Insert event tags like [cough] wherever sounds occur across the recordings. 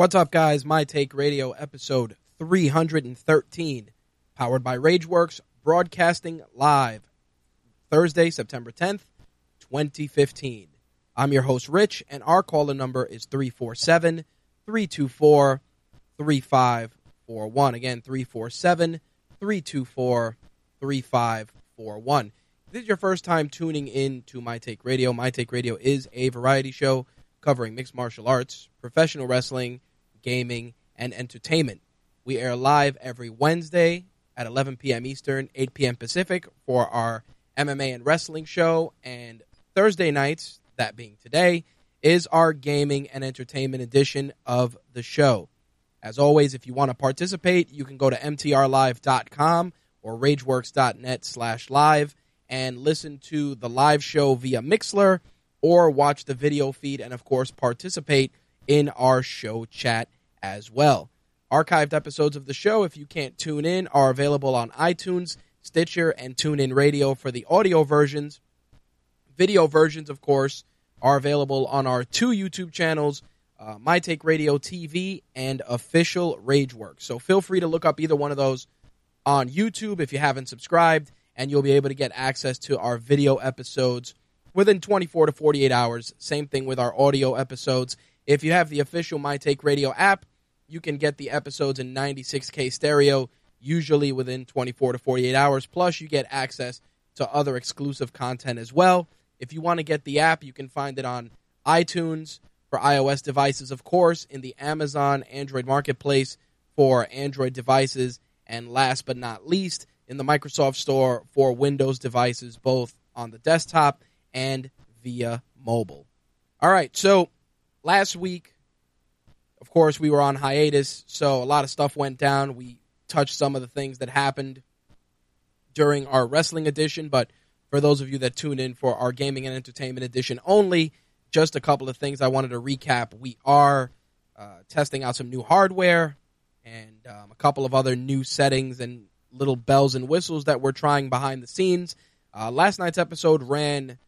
What's up, guys? My Take Radio, episode 313, powered by Rageworks, broadcasting live Thursday, September 10th, 2015. I'm your host, Rich, and our caller number is 347 324 3541. Again, 347 324 3541. If this is your first time tuning in to My Take Radio, My Take Radio is a variety show covering mixed martial arts, professional wrestling, gaming, and entertainment. We air live every Wednesday at 11 p.m. Eastern, 8 p.m. Pacific for our MMA and wrestling show. And Thursday nights, that being today, is our gaming and entertainment edition of the show. As always, if you want to participate, you can go to mtrlive.com or rageworks.net slash live and listen to the live show via Mixlr or watch the video feed and, of course, participate in our show chat as well. Archived episodes of the show, if you can't tune in, are available on iTunes, Stitcher, and TuneIn Radio for the audio versions. Video versions, of course, are available on our two YouTube channels, uh, My Take Radio TV and Official Rageworks. So feel free to look up either one of those on YouTube if you haven't subscribed, and you'll be able to get access to our video episodes within 24 to 48 hours. Same thing with our audio episodes. If you have the official My Take Radio app, you can get the episodes in 96K stereo, usually within 24 to 48 hours. Plus, you get access to other exclusive content as well. If you want to get the app, you can find it on iTunes for iOS devices, of course, in the Amazon Android Marketplace for Android devices, and last but not least, in the Microsoft Store for Windows devices, both on the desktop and via mobile. All right, so last week, of course, we were on hiatus, so a lot of stuff went down. We touched some of the things that happened during our wrestling edition, but for those of you that tune in for our gaming and entertainment edition only, just a couple of things I wanted to recap. We are uh, testing out some new hardware and um, a couple of other new settings and little bells and whistles that we're trying behind the scenes. Uh, last night's episode ran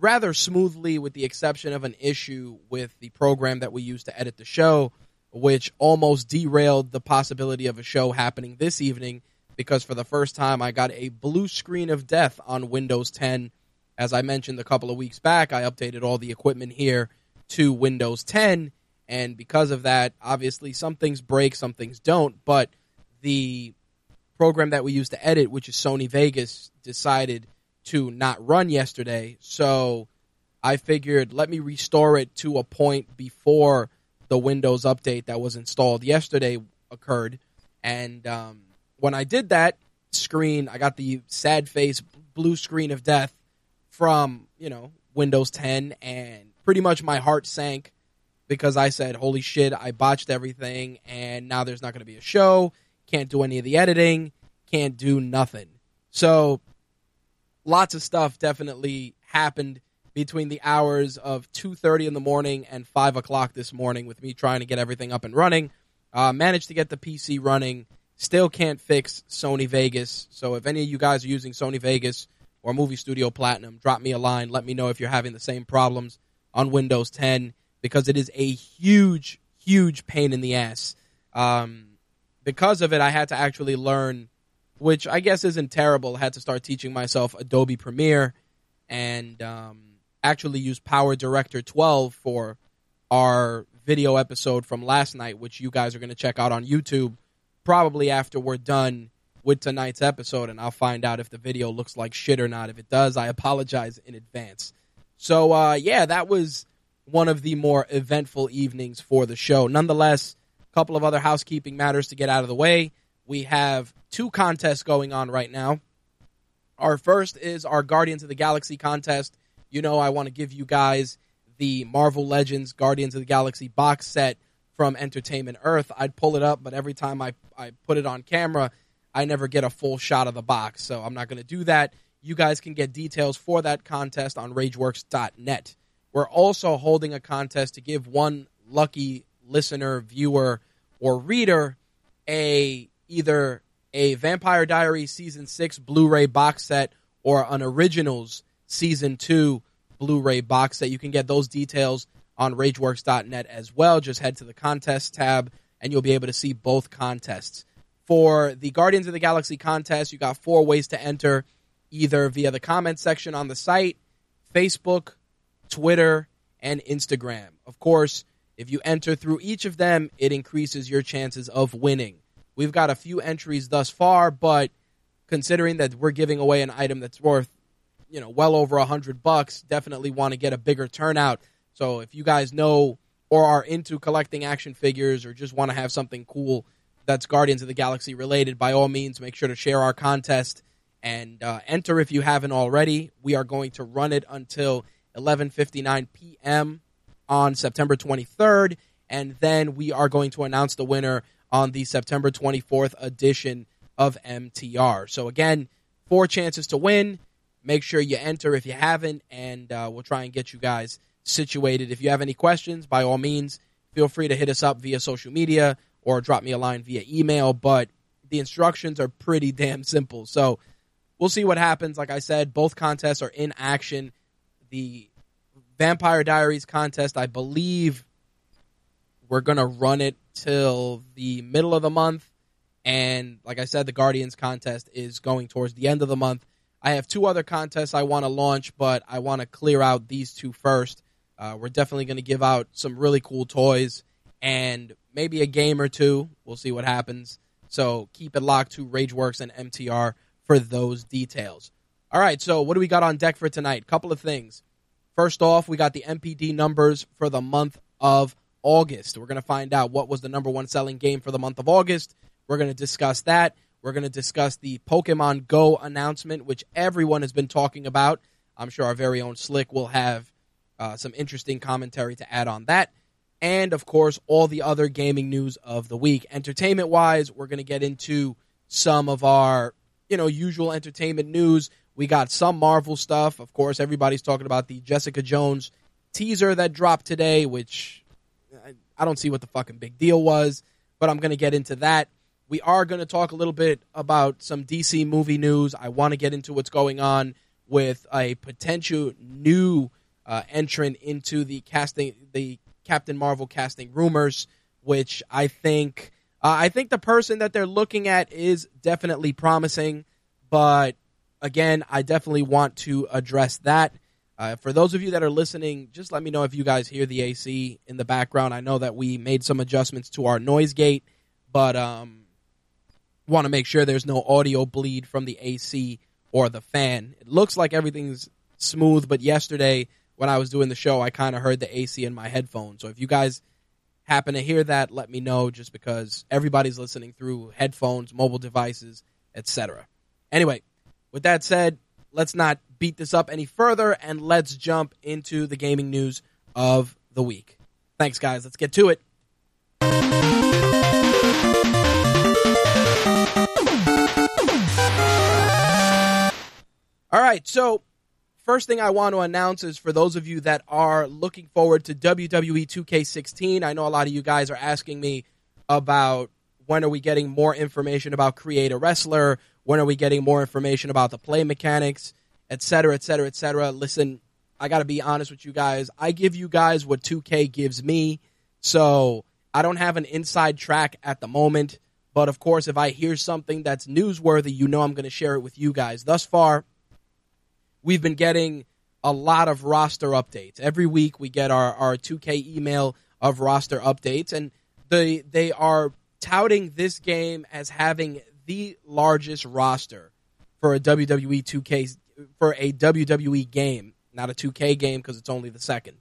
rather smoothly, with the exception of an issue with the program that we use to edit the show, which almost derailed the possibility of a show happening this evening because for the first time I got a blue screen of death on Windows 10. As I mentioned a couple of weeks back, I updated all the equipment here to Windows 10, and because of that, obviously some things break, some things don't, but the program that we use to edit, which is Sony Vegas, decided to not run yesterday. So I figured let me restore it to a point before the Windows update that was installed yesterday occurred. And um, when I did that screen, I got the sad face blue screen of death from, you know, Windows 10. And pretty much my heart sank because I said, holy shit, I botched everything. And now there's not going to be a show. Can't do any of the editing. Can't do nothing. So lots of stuff definitely happened between the hours of 2.30 in the morning and 5 o'clock this morning with me trying to get everything up and running uh, managed to get the pc running Still can't fix Sony Vegas. So if any of you guys are using Sony Vegas or Movie Studio Platinum, drop me a line. Let me know if you're having the same problems on Windows 10 because it is a huge, huge pain in the ass. Um, because of it, I had to actually learn, which I guess isn't terrible. I had to start teaching myself Adobe Premiere and um, actually use Power Director 12 for our video episode from last night, which you guys are going to check out on YouTube probably after we're done with tonight's episode, and I'll find out if the video looks like shit or not. If it does, I apologize in advance. So, uh, yeah, that was one of the more eventful evenings for the show. Nonetheless, a couple of other housekeeping matters to get out of the way. We have two contests going on right now. Our first is our Guardians of the Galaxy contest. You know, I want to give you guys the Marvel Legends Guardians of the Galaxy box set from Entertainment Earth. I'd pull it up, but every time I, I put it on camera, I never get a full shot of the box. So I'm not going to do that. You guys can get details for that contest on rageworks.net. We're also holding a contest to give one lucky listener, viewer, or reader a either a Vampire Diaries season 6 Blu-ray box set or an Originals season 2 Blu-ray box set. You can get those details on rageworks.net as well. Just head to the contest tab and you'll be able to see both contests. For the Guardians of the Galaxy contest, you got four ways to enter either via the comment section on the site, Facebook, Twitter, and Instagram. Of course, if you enter through each of them, it increases your chances of winning. We've got a few entries thus far, but considering that we're giving away an item that's worth, you know, well over a hundred bucks, definitely want to get a bigger turnout. So if you guys know or are into collecting action figures or just want to have something cool that's Guardians of the Galaxy related, by all means, make sure to share our contest and uh, enter if you haven't already. We are going to run it until 11:59 p.m. on September 23rd, and then we are going to announce the winner on the September 24th edition of MTR. So again, four chances to win. Make sure you enter if you haven't, and uh, we'll try and get you guys situated. If you have any questions, by all means, feel free to hit us up via social media or drop me a line via email. But the instructions are pretty [laughs] damn simple. So we'll see what happens. Like I said, both contests are in action. The Vampire Diaries contest, I believe we're going to run it till the middle of the month. And like I said, the Guardians contest is going towards the end of the month. I have two other contests I want to launch, but I want to clear out these two first. Uh, we're definitely going to give out some really cool toys and maybe a game or two. We'll see what happens. So keep it locked to RageWorks and MTR for those details. All right, so what do we got on deck for tonight? Couple of things. First off, we got the NPD numbers for the month of August. We're going to find out what was the number one selling game for the month of August. We're going to discuss that. We're going to discuss the Pokemon Go announcement, which everyone has been talking about. I'm sure our very own Slick will have uh, some interesting commentary to add on that. And of course, all the other gaming news of the week. Entertainment wise, we're going to get into some of our, you know, usual entertainment news. We got some Marvel stuff. Of course, everybody's talking about the Jessica Jones teaser that dropped today, which I don't see what the fucking big deal was, but I'm going to get into that. We are going to talk a little bit about some DC movie news. I want to get into what's going on with a potential new uh, entrant into the casting, the Captain Marvel casting rumors, which I think, uh, I think the person that they're looking at is definitely promising, but again, I definitely want to address that. Uh, for those of you that are listening, just let me know if you guys hear the AC in the background. I know that we made some adjustments to our noise gate, but um, want to make sure there's no audio bleed from the AC or the fan. It looks like everything's smooth, but yesterday when I was doing the show, I kind of heard the AC in my headphones. So if you guys happen to hear that, let me know just because everybody's listening through headphones, mobile devices, etc. Anyway, with that said, let's not beat this up any further and let's jump into the gaming news of the week. Thanks, guys. Let's get to it. All right, so first thing I want to announce is for those of you that are looking forward to WWE 2K16, I know a lot of you guys are asking me about when are we getting more information about create a wrestler? When are we getting more information about the play mechanics, et cetera, et cetera, et cetera? Listen, I got to be honest with you guys. I give you guys what 2K gives me. So I don't have an inside track at the moment. But of course, if I hear something that's newsworthy, you know I'm going to share it with you guys. Thus far, we've been getting a lot of roster updates. Every week we get our, our 2K email of roster updates, and they they are touting this game as having the largest roster for a WWE 2K for a WWE game, not a 2K game because it's only the second.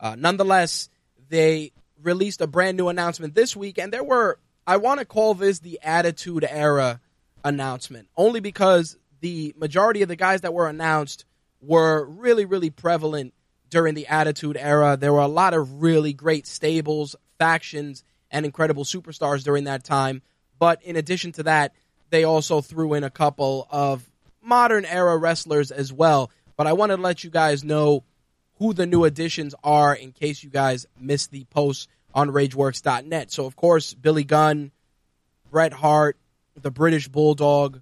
Uh, nonetheless, they released a brand new announcement this week, and there were I want to call this the Attitude Era announcement, only because the majority of the guys that were announced were really, really prevalent during the Attitude Era. There were a lot of really great stables, factions, and incredible superstars during that time. But in addition to that, they also threw in a couple of modern era wrestlers as well. But I wanted to let you guys know who the new additions are in case you guys missed the post on RageWorks.net. So, of course, Billy Gunn, Bret Hart, the British Bulldog,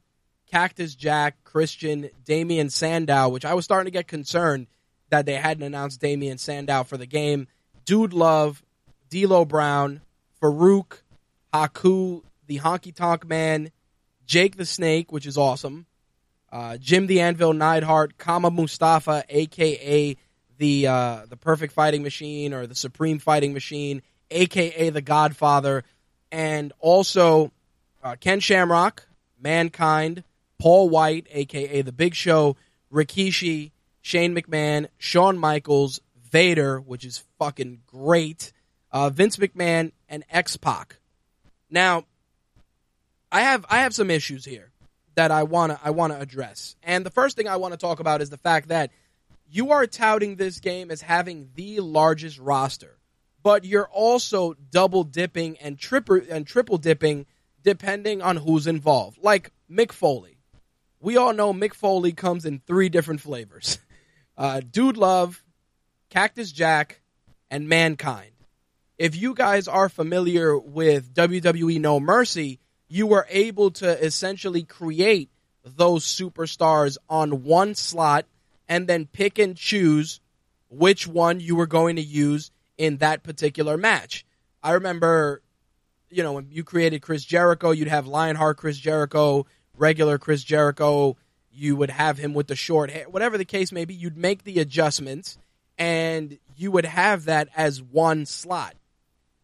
Cactus Jack, Christian, Damien Sandow, which I was starting to get concerned that they hadn't announced Damien Sandow for the game. Dude Love, D'Lo Brown, Faarooq, Haku, the Honky Tonk Man, Jake the Snake, which is awesome, uh, Jim the Anvil Neidhart, Kama Mustafa, aka the uh, the Perfect Fighting Machine or the Supreme Fighting Machine, aka the Godfather, and also uh, Ken Shamrock, Mankind, Paul White, aka the Big Show, Rikishi, Shane McMahon, Shawn Michaels, Vader, which is fucking great, uh, Vince McMahon, and X Pac. Now, I have I have some issues here that I wanna I wanna address, and the first thing I want to talk about is the fact that you are touting this game as having the largest roster, but you're also double dipping and triple and triple dipping depending on who's involved. Like Mick Foley, we all know Mick Foley comes in three different flavors: [laughs] uh, Dude Love, Cactus Jack, and Mankind. If you guys are familiar with WWE No Mercy, you were able to essentially create those superstars on one slot and then pick and choose which one you were going to use in that particular match. I remember, you know, when you created Chris Jericho, you'd have Lionheart Chris Jericho, regular Chris Jericho, you would have him with the short hair, whatever the case may be, you'd make the adjustments and you would have that as one slot.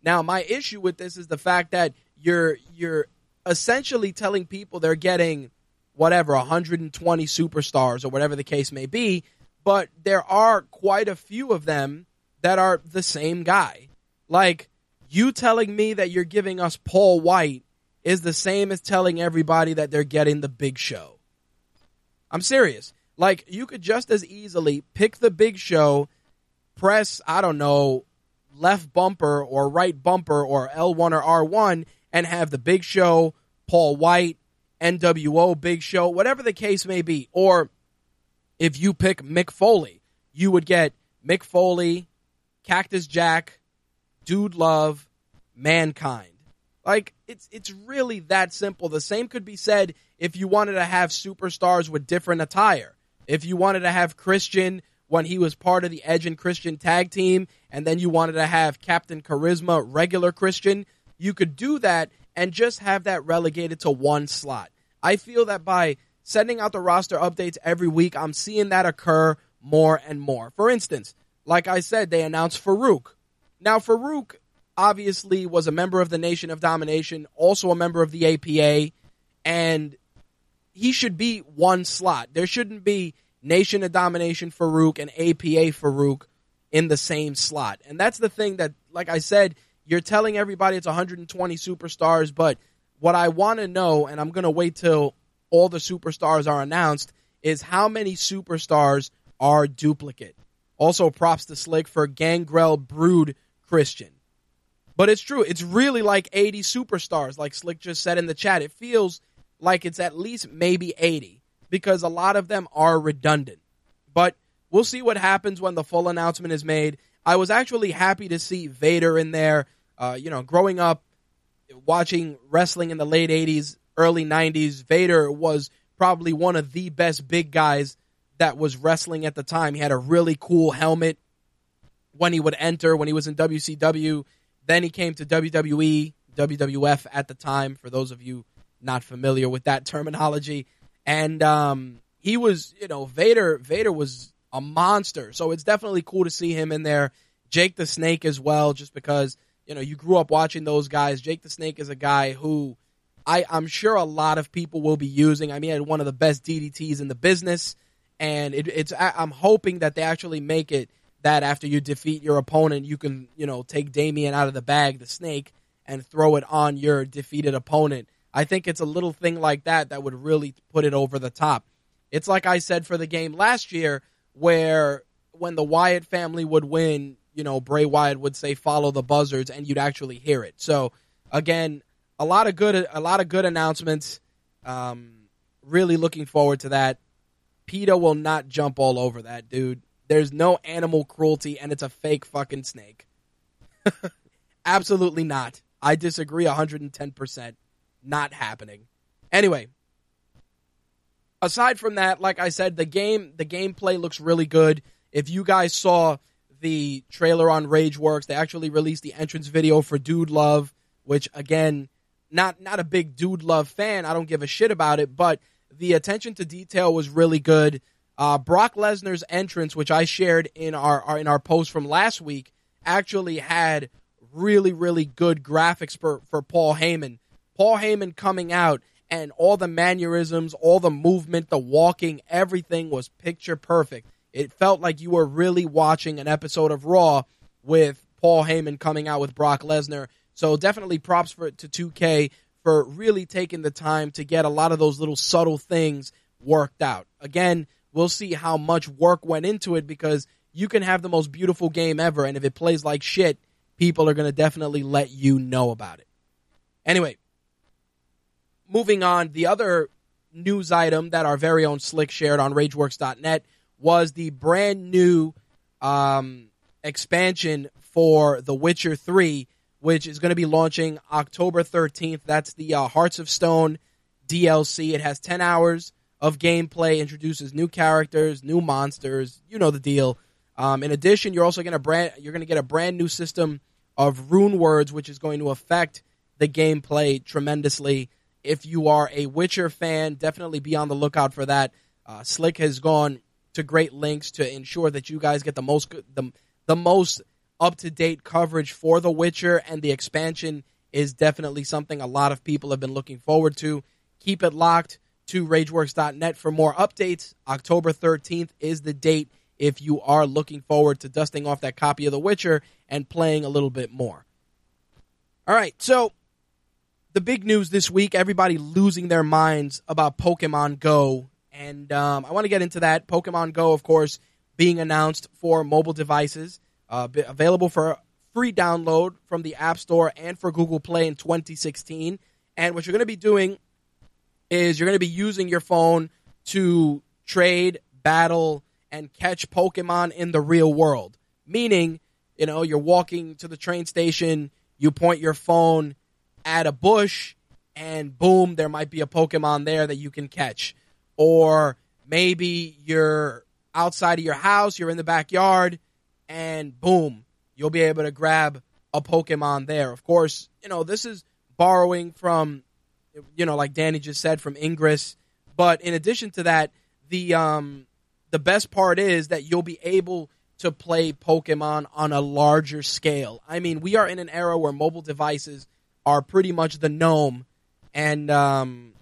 Now, my issue with this is the fact that you're you're essentially telling people they're getting whatever 120 superstars or whatever the case may be, but there are quite a few of them that are the same guy. Like you telling me that you're giving us Paul White is the same as telling everybody that they're getting the big show. I'm serious. Like you could just as easily pick the big show, press, I don't know, left bumper or right bumper or L1 or R1 and have the big show, Paul White, NWO Big Show, whatever the case may be. Or if you pick Mick Foley, you would get Mick Foley, Cactus Jack, Dude Love, Mankind. Like it's it's really that simple. The same could be said if you wanted to have superstars with different attire. If you wanted to have Christian when he was part of the Edge and Christian tag team, and then you wanted to have Captain Charisma regular Christian, you could do that and just have that relegated to one slot. I feel that by sending out the roster updates every week, I'm seeing that occur more and more. For instance, like I said, they announced Faarooq. Now, Faarooq obviously was a member of the Nation of Domination, also a member of the APA, and he should be one slot. There shouldn't be Nation of Domination Faarooq and APA Faarooq in the same slot. And that's the thing that, like I said, you're telling everybody it's 120 superstars, but what I want to know, and I'm going to wait till all the superstars are announced, is how many superstars are duplicate. Also, props to Slick for Gangrel Brood Christian. But it's true. It's really like 80 superstars, like Slick just said in the chat. It feels like it's at least maybe 80 because a lot of them are redundant. But we'll see what happens when the full announcement is made. I was actually happy to see Vader in there. Uh, you know, growing up, watching wrestling in the late 80s, early 90s, Vader was probably one of the best big guys that was wrestling at the time. He had a really cool helmet when he would enter, when he was in WCW. Then he came to WWE, WWF at the time, for those of you not familiar with that terminology. And um, he was, you know, Vader. Vader was a monster. So it's definitely cool to see him in there. Jake the Snake as well, just because you know you grew up watching those guys. Jake the Snake is a guy who I, I'm sure a lot of people will be using. I mean, had one of the best DDTs in the business, and it, it's. I'm hoping that they actually make it that after you defeat your opponent, you can you know take Damien out of the bag, the Snake, and throw it on your defeated opponent. I think it's a little thing like that that would really put it over the top. It's like I said for the game last year, where when the Wyatt family would win, you know, Bray Wyatt would say "follow the buzzards," and you'd actually hear it. So again, a lot of good, a lot of good announcements. Um, really looking forward to that. PETA will not jump all over that, dude. There's no animal cruelty, and it's a fake fucking snake. [laughs] Absolutely not. I disagree 110%. Not happening. Anyway, aside from that, like I said, the game the gameplay looks really good. If you guys saw the trailer on RageWorks, they actually released the entrance video for Dude Love, which again, not not a big Dude Love fan. I don't give a shit about it, but the attention to detail was really good. Uh, Brock Lesnar's entrance, which I shared in our, our in our post from last week, actually had really really good graphics for for Paul Heyman. Paul Heyman coming out and all the mannerisms, all the movement, the walking, everything was picture perfect. It felt like you were really watching an episode of Raw with Paul Heyman coming out with Brock Lesnar. So definitely props for to 2K for really taking the time to get a lot of those little subtle things worked out. Again, we'll see how much work went into it because you can have the most beautiful game ever and if it plays like shit, people are going to definitely let you know about it. Anyway, moving on, the other news item that our very own Slick shared on RageWorks.net was the brand new um, expansion for The Witcher 3, which is going to be launching October 13th. That's the uh, Hearts of Stone DLC. It has 10 hours of gameplay, introduces new characters, new monsters. You know the deal. Um, in addition, you're also going to brand you're going to get a brand new system of rune words, which is going to affect the gameplay tremendously if you are a Witcher fan, definitely be on the lookout for that. Uh, Slick has gone to great lengths to ensure that you guys get the most the, the most up to date coverage for The Witcher, and the expansion is definitely something a lot of people have been looking forward to. Keep it locked to RageWorks.net for more updates. October 13th is the date if you are looking forward to dusting off that copy of The Witcher and playing a little bit more. All right, so the big news this week everybody losing their minds about Pokemon Go. And um, I want to get into that. Pokemon Go, of course, being announced for mobile devices, uh, available for free download from the App Store and for Google Play in 2016. And what you're going to be doing is you're going to be using your phone to trade, battle, and catch Pokemon in the real world. Meaning, you know, you're walking to the train station, you point your phone at a bush and boom, there might be a Pokemon there that you can catch. Or maybe you're outside of your house, you're in the backyard, and boom, you'll be able to grab a Pokemon there. Of course, you know, this is borrowing from, you know, like Danny just said, from Ingress. But in addition to that, the um, the best part is that you'll be able to play Pokemon on a larger scale. I mean, we are in an era where mobile devices are pretty much the gnome, and um,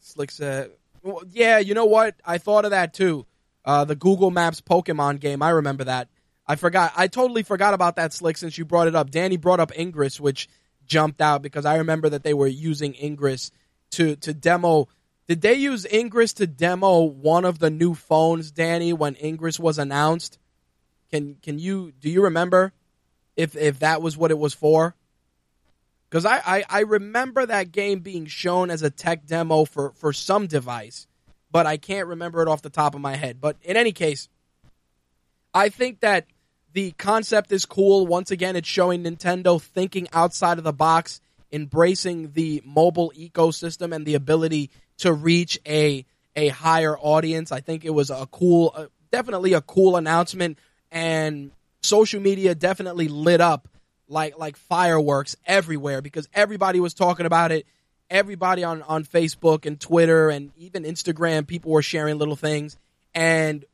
Slick said, well, "Yeah, you know what? I thought of that too. Uh, the Google Maps Pokemon game. I remember that. I forgot. I totally forgot about that, Slick. Since you brought it up, Danny brought up Ingress, which jumped out because I remember that they were using Ingress to to demo." Did they use Ingress to demo one of the new phones, Danny, when Ingress was announced? Can can you do you remember? If if that was what it was for. Because I, I, I remember that game being shown as a tech demo for, for some device, but I can't remember it off the top of my head. But in any case, I think that the concept is cool. Once again, it's showing Nintendo thinking outside of the box, embracing the mobile ecosystem and the ability to reach a a higher audience. I think it was a cool, uh, definitely a cool announcement, and social media definitely lit up like like fireworks everywhere because everybody was talking about it. Everybody on on Facebook and Twitter and even Instagram, people were sharing little things. And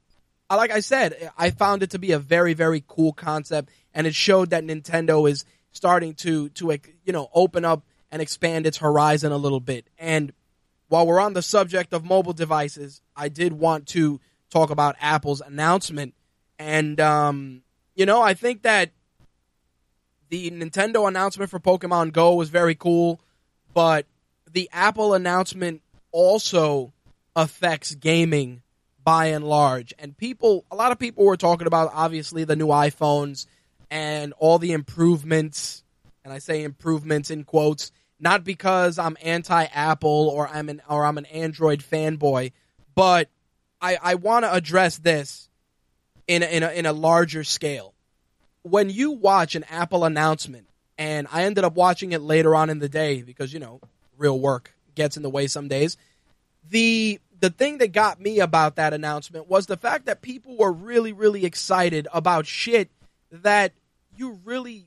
like I said, I found it to be a very very cool concept, and it showed that Nintendo is starting to to you know open up and expand its horizon a little bit. And while we're on the subject of mobile devices, I did want to talk about Apple's announcement. And um, you know, I think that the Nintendo announcement for Pokemon Go was very cool, but the Apple announcement also affects gaming by and large. And people, a lot of people were talking about obviously the new iPhones and all the improvements, and I say improvements in quotes, not because I'm anti-Apple or I'm an or I'm an Android fanboy, but I, I want to address this in a, in a, in a larger scale when you watch an Apple announcement, and I ended up watching it later on in the day because you know real work gets in the way some days. The the thing that got me about that announcement was the fact that people were really really excited about shit that you really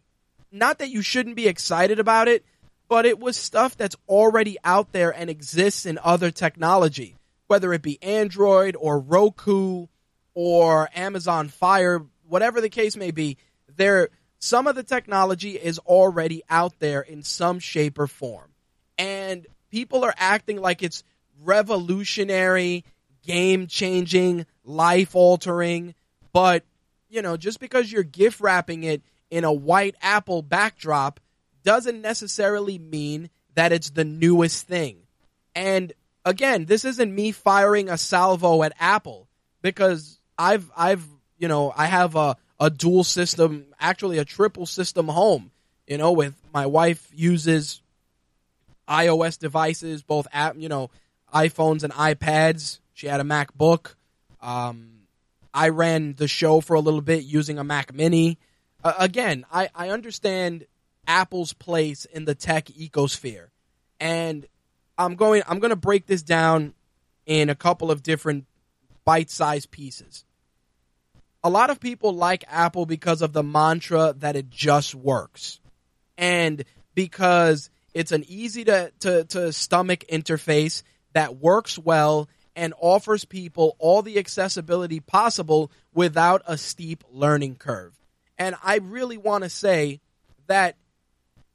not that you shouldn't be excited about it, but it was stuff that's already out there and exists in other technology, whether it be Android or Roku or Amazon Fire, whatever the case may be there some of the technology is already out there in some shape or form. And people are acting like it's revolutionary, game changing, life altering, but you know, just because you're gift wrapping it in a white apple backdrop doesn't necessarily mean that it's the newest thing. And again, this isn't me firing a salvo at Apple because I've I've you know, I have a a dual system, actually a triple system home. You know, with my wife uses iOS devices, both app, you know, iPhones and iPads. She had a MacBook. Um, I ran the show for a little bit using a Mac Mini. Uh, again, I, I understand Apple's place in the tech ecosphere, and I'm going I'm going to break this down in a couple of different bite-sized pieces a lot of people like Apple because of the mantra that it just works. And because it's an easy to, to, to stomach interface that works well and offers people all the accessibility possible without a steep learning curve. And I really want to say that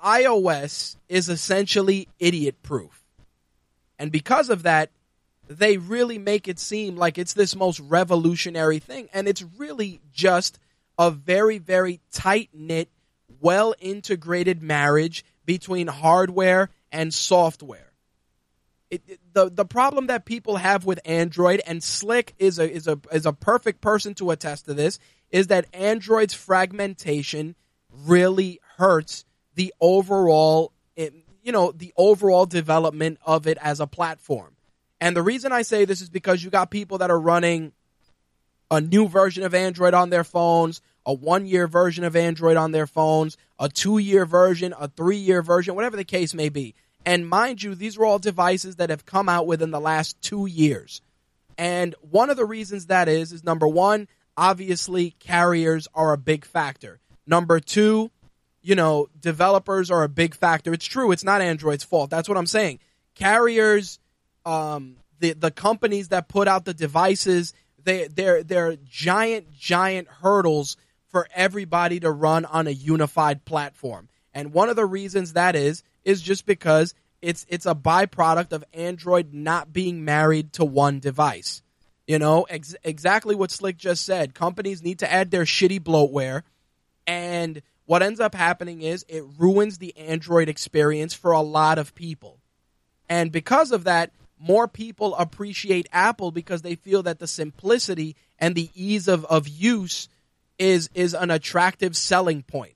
iOS is essentially idiot proof. And because of that, they really make it seem like it's this most revolutionary thing. And it's really just a very, very tight knit, well integrated marriage between hardware and software. It, it, the the problem that people have with Android and Slick is a is a is a perfect person to attest to this is that Android's fragmentation really hurts the overall you know the overall development of it as a platform. And the reason I say this is because you got people that are running a new version of Android on their phones, a one year version of Android on their phones, a two year version, a three year version, whatever the case may be. And mind you, these are all devices that have come out within the last two years. And one of the reasons that is, is number one, obviously carriers are a big factor. Number two, you know, developers are a big factor. It's true, it's not Android's fault. That's what I'm saying. Carriers um, the the companies that put out the devices they they're they're giant giant hurdles for everybody to run on a unified platform. And one of the reasons that is is just because it's it's a byproduct of Android not being married to one device. You know, ex- exactly what Slick just said. Companies need to add their shitty bloatware and what ends up happening is it ruins the Android experience for a lot of people. And because of that, more people appreciate Apple because they feel that the simplicity and the ease of, of use is is an attractive selling point.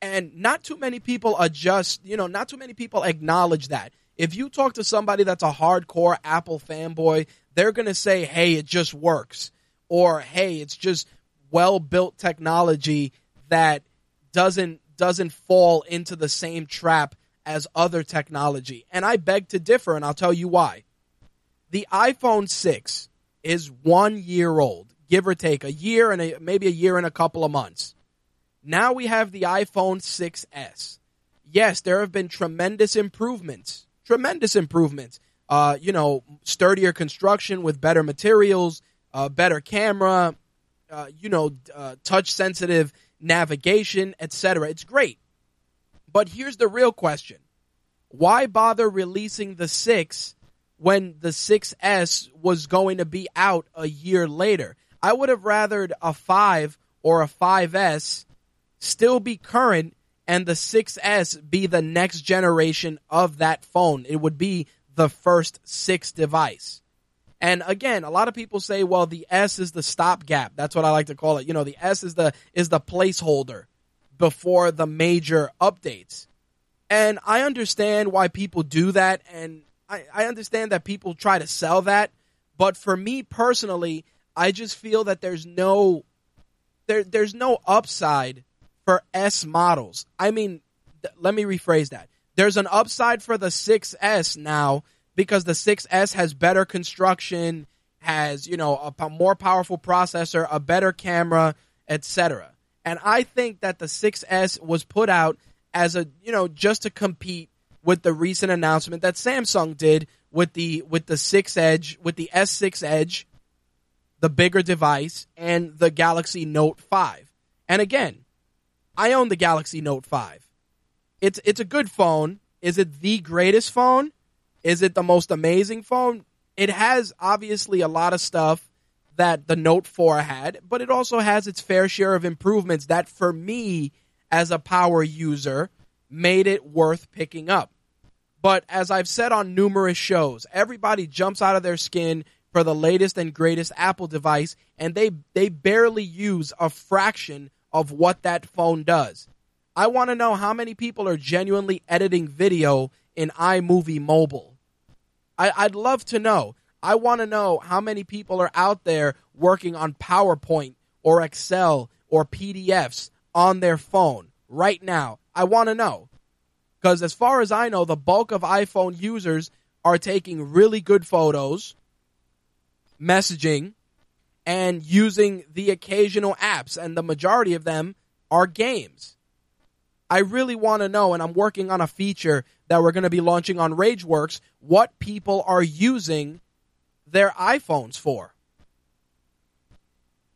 And not too many people adjust, you know, not too many people acknowledge that. If you talk to somebody that's a hardcore Apple fanboy, they're going to say, "Hey, it just works." Or, "Hey, it's just well-built technology that doesn't doesn't fall into the same trap as other technology. And I beg to differ, and I'll tell you why. The iPhone 6 is one year old, give or take a year and a, maybe a year and a couple of months. Now we have the iPhone 6S. Yes, there have been tremendous improvements, tremendous improvements. Uh, you know, sturdier construction with better materials, uh, better camera, uh, you know, uh, touch sensitive navigation, etc. It's great. But here's the real question. Why bother releasing the 6 when the 6S was going to be out a year later? I would have rathered a 5 or a 5S still be current and the 6S be the next generation of that phone. It would be the first 6 device. And again, a lot of people say, well, the S is the stopgap. That's what I like to call it. You know, the S is the is the placeholder before the major updates. And I understand why people do that, and I, I understand that people try to sell that. But for me personally, I just feel that there's no there there's no upside for S models. I mean, th- let me rephrase that. There's an upside for the 6S now because the 6S has better construction, has, you know, a, more powerful processor, a better camera, etc. And I think that the 6S was put out as a, you know, just to compete with the recent announcement that Samsung did with the with the 6 Edge, with the S6 Edge, the bigger device and the Galaxy Note 5. And again, I own the Galaxy Note 5. It's it's a good phone. Is it the greatest phone? Is it the most amazing phone? It has obviously a lot of stuff that the Note 4 had, but it also has its fair share of improvements that, for me, as a power user, made it worth picking up. But as I've said on numerous shows, everybody jumps out of their skin for the latest and greatest Apple device, and they, they barely use a fraction of what that phone does. I want to know how many people are genuinely editing video in iMovie Mobile I, I'd love to know. I want to know how many people are out there working on PowerPoint or Excel or PDFs on their phone right now. I want to know. Because as far as I know, the bulk of iPhone users are taking really good photos, messaging, and using the occasional apps, and the majority of them are games. I really want to know, and I'm working on a feature that we're going to be launching on RageWorks, what people are using their iPhones for.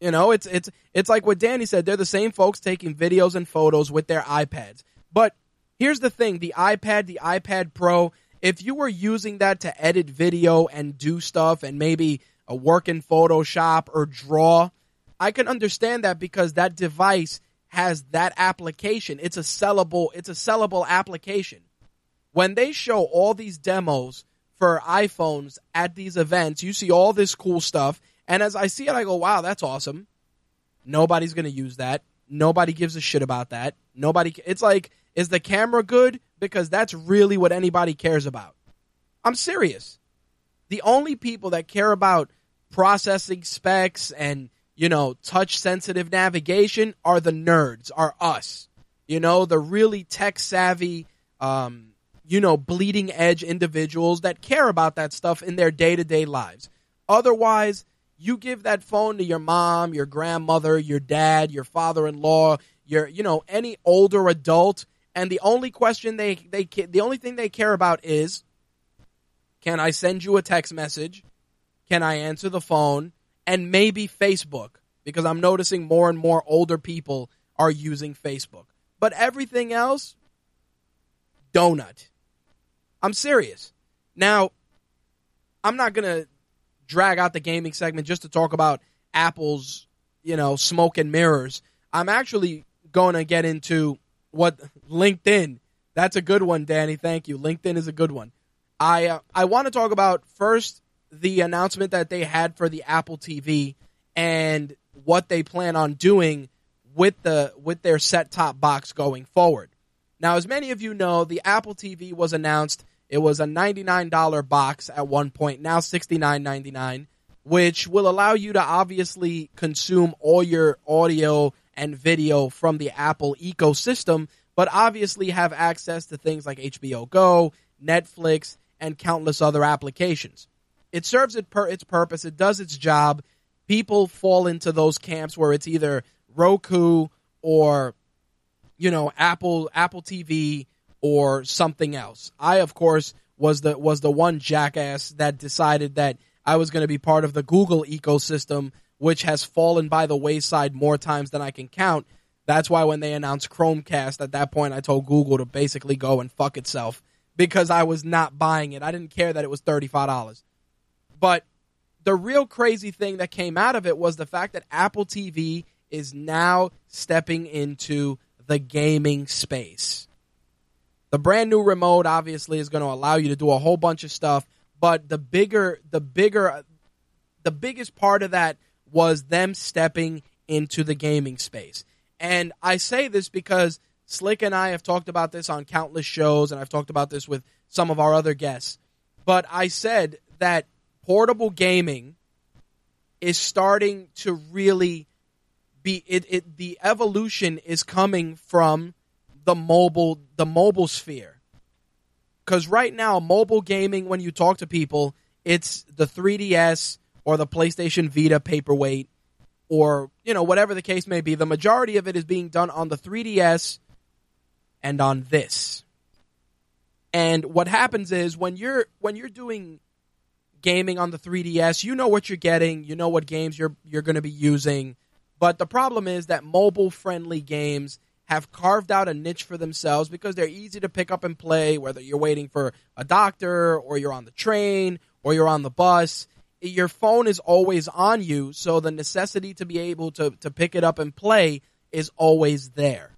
You know, it's it's it's like what Danny said. They're the same folks taking videos and photos with their iPads. But here's the thing: the iPad, the iPad Pro. If you were using that to edit video and do stuff, and maybe a work in Photoshop or draw, I can understand that because that device has that application. It's a sellable, it's a sellable application. When they show all these demos for iPhones at these events, you see all this cool stuff. And as I see it, I go, wow, that's awesome. Nobody's going to use that. Nobody gives a shit about that. Nobody, it's like, is the camera good? Because that's really what anybody cares about. I'm serious. The only people that care about processing specs and you know, touch sensitive navigation are the nerds, are us. You know, the really tech savvy, um, you know, bleeding edge individuals that care about that stuff in their day to day lives. Otherwise, you give that phone to your mom, your grandmother, your dad, your father in law, your, you know, any older adult, and the only question they, they, the only thing they care about is, can I send you a text message? Can I answer the phone? and maybe Facebook because I'm noticing more and more older people are using Facebook. But everything else, donut. I'm serious. Now, I'm not to drag out the gaming segment just to talk about Apple's, you know, smoke and mirrors. I'm actually going to get into what LinkedIn. That's a good one, Danny. Thank you. LinkedIn is a good one. I uh, I want to talk about first the announcement that they had for the Apple TV and what they plan on doing with the with their set top box going forward. Now, as many of you know, the Apple TV was announced. It was a $99 box at one point, now $69.99, which will allow you to obviously consume all your audio and video from the Apple ecosystem, but obviously have access to things like HBO Go, Netflix, and countless other applications. It serves it per- its purpose, it does its job. People fall into those camps where it's either Roku or you know Apple Apple TV or something else. I of course was the was the one jackass that decided that I was going to be part of the Google ecosystem which has fallen by the wayside more times than I can count. That's why when they announced Chromecast at that point I told Google to basically go and fuck itself because I was not buying it. I didn't care that it was $35. But the real crazy thing that came out of it was the fact that Apple TV is now stepping into the gaming space. The brand new remote obviously is going to allow you to do a whole bunch of stuff, but the bigger the bigger the biggest part of that was them stepping into the gaming space. And I say this because Slick and I have talked about this on countless shows, and I've talked about this with some of our other guests. But I said that portable gaming is starting to really be it, it the evolution is coming from the mobile the mobile sphere. Because right now mobile gaming when you talk to people it's the 3ds or the playstation vita paperweight or you know whatever the case may be. The majority of it is being done on the 3ds and on this. And what happens is when you're when you're doing gaming on the 3ds you know what you're getting you know what games you're you're going to be using. But the problem is that mobile friendly games have carved out a niche for themselves because they're easy to pick up and play, whether you're waiting for a doctor or you're on the train or you're on the bus. Your phone is always on you, so the necessity to be able to, to pick it up and play is always there.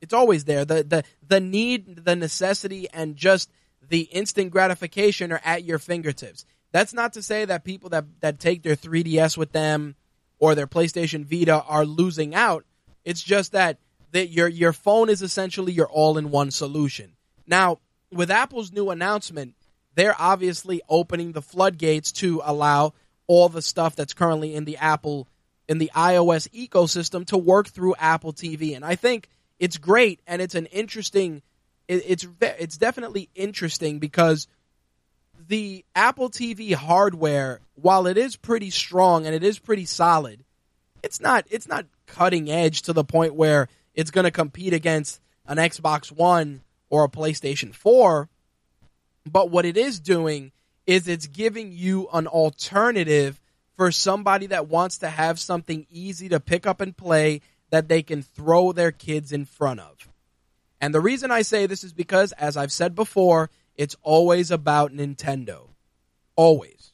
It's always there. The, the, the need, the necessity, and just the instant gratification are at your fingertips. That's not to say that people that, that take their 3DS with them or their PlayStation Vita are losing out. It's just that that your your phone is essentially your all-in-one solution. Now, with Apple's new announcement, they're obviously opening the floodgates to allow all the stuff that's currently in the Apple in the iOS ecosystem to work through Apple TV, and I think it's great and it's an interesting. it's it's definitely interesting because the Apple TV hardware, while it is pretty strong and it is pretty solid, it's not it's not cutting edge to the point where it's going to compete against an Xbox One or a PlayStation 4. But what it is doing is it's giving you an alternative for somebody that wants to have something easy to pick up and play that they can throw their kids in front of. And the reason I say this is because, as I've said before, it's always about Nintendo. Always.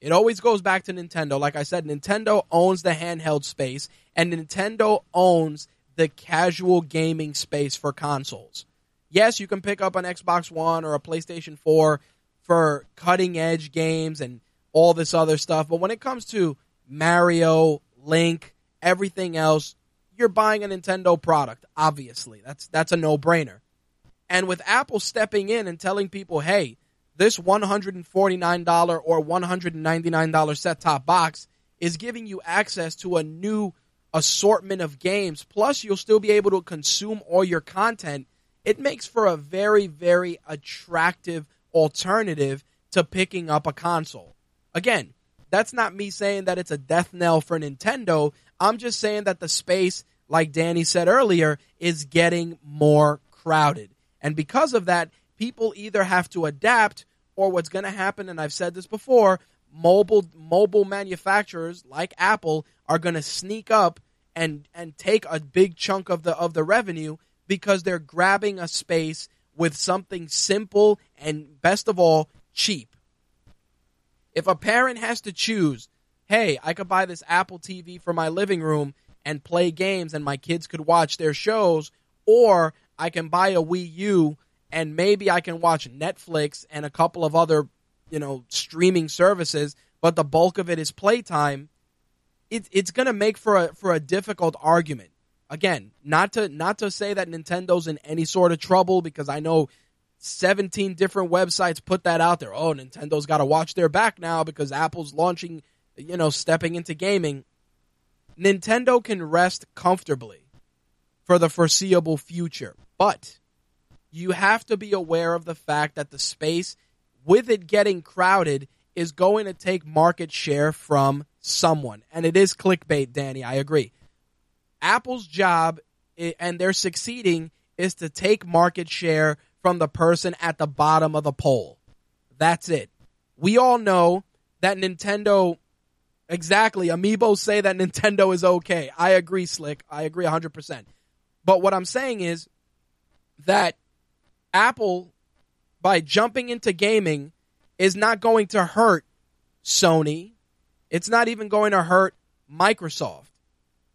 It always goes back to Nintendo. Like I said, Nintendo owns the handheld space, and Nintendo owns the casual gaming space for consoles. Yes, you can pick up an Xbox One or a PlayStation 4 for cutting edge games and all this other stuff, but when it comes to Mario, Link, everything else, you're buying a Nintendo product, obviously. That's that's a no-brainer. And with Apple stepping in and telling people, hey, this $149 or $199 set top box is giving you access to a new assortment of games. Plus, you'll still be able to consume all your content. It makes for a very, very attractive alternative to picking up a console. Again, that's not me saying that it's a death knell for Nintendo. I'm just saying that the space, like Danny said earlier, is getting more crowded. And because of that, people either have to adapt or what's going to happen and I've said this before, mobile mobile manufacturers like Apple are going to sneak up and and take a big chunk of the of the revenue because they're grabbing a space with something simple and best of all cheap. If a parent has to choose, hey, I could buy this Apple TV for my living room and play games and my kids could watch their shows or I can buy a Wii U and maybe I can watch Netflix and a couple of other, you know, streaming services, but the bulk of it is playtime. It, it's going to make for a for a difficult argument. Again, not to not to say that Nintendo's in any sort of trouble because I know 17 different websites put that out there. Oh, Nintendo's got to watch their back now because Apple's launching, you know, stepping into gaming. Nintendo can rest comfortably for the foreseeable future. But you have to be aware of the fact that the space, with it getting crowded, is going to take market share from someone. And it is clickbait, Danny. I agree. Apple's job, and they're succeeding, is to take market share from the person at the bottom of the poll. That's it. We all know that Nintendo, exactly, amiibo say that [laughs] Nintendo is okay. I agree, Slick. I agree 100%. But what I'm saying is that Apple, by jumping into gaming, is not going to hurt Sony. It's not even going to hurt Microsoft.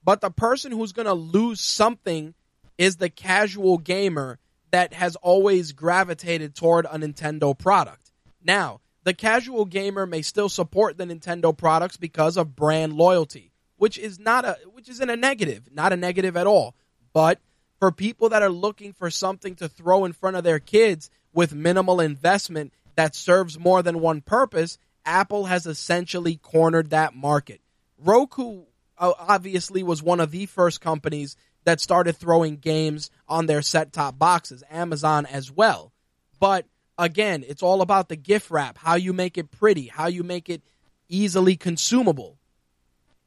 But the person who's going to lose something is the casual gamer that has always gravitated toward a Nintendo product. Now, the casual gamer may still support the Nintendo products because of brand loyalty, which is not a which isn't a negative, not a negative at all. But for people that are looking for something to throw in front of their kids with minimal investment that serves more than one purpose, Apple has essentially cornered that market. Roku uh, obviously was one of the first companies that started throwing games on their set top boxes, Amazon as well. But again, it's all about the gift wrap, how you make it pretty, how you make it easily consumable.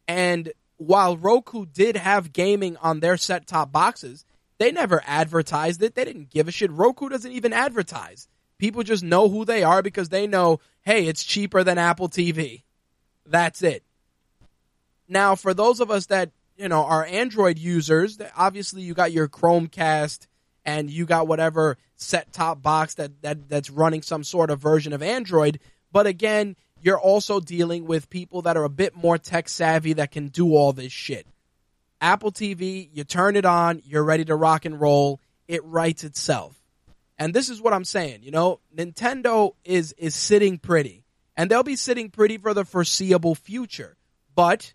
And while Roku did have gaming on their set top boxes, they never advertised it. They didn't give a shit. Roku doesn't even advertise. People just know who they are because they know, hey, it's cheaper than Apple TV. That's it. Now, for those of us that, you know, are Android users, obviously you got your Chromecast and you got whatever set top box that, that that's running some sort of version of Android. But again, you're also dealing with people that are a bit more tech savvy that can do all this shit. Apple TV, you turn it on, you're ready to rock and roll. It writes itself. And this is what I'm saying, you know, Nintendo is is sitting pretty. And they'll be sitting pretty for the foreseeable future. But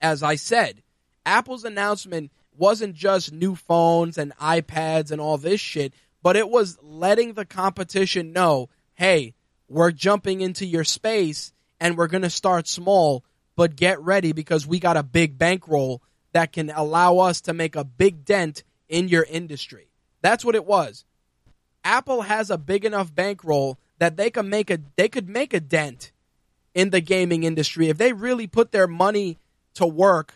as I said, Apple's announcement wasn't just new phones and iPads and all this shit, but it was letting the competition know, hey, we're jumping into your space and we're going to start small, but get ready because we got a big bankroll that can allow us to make a big dent in your industry. That's what it was. Apple has a big enough bankroll that they can make a they could make a dent in the gaming industry if they really put their money to work.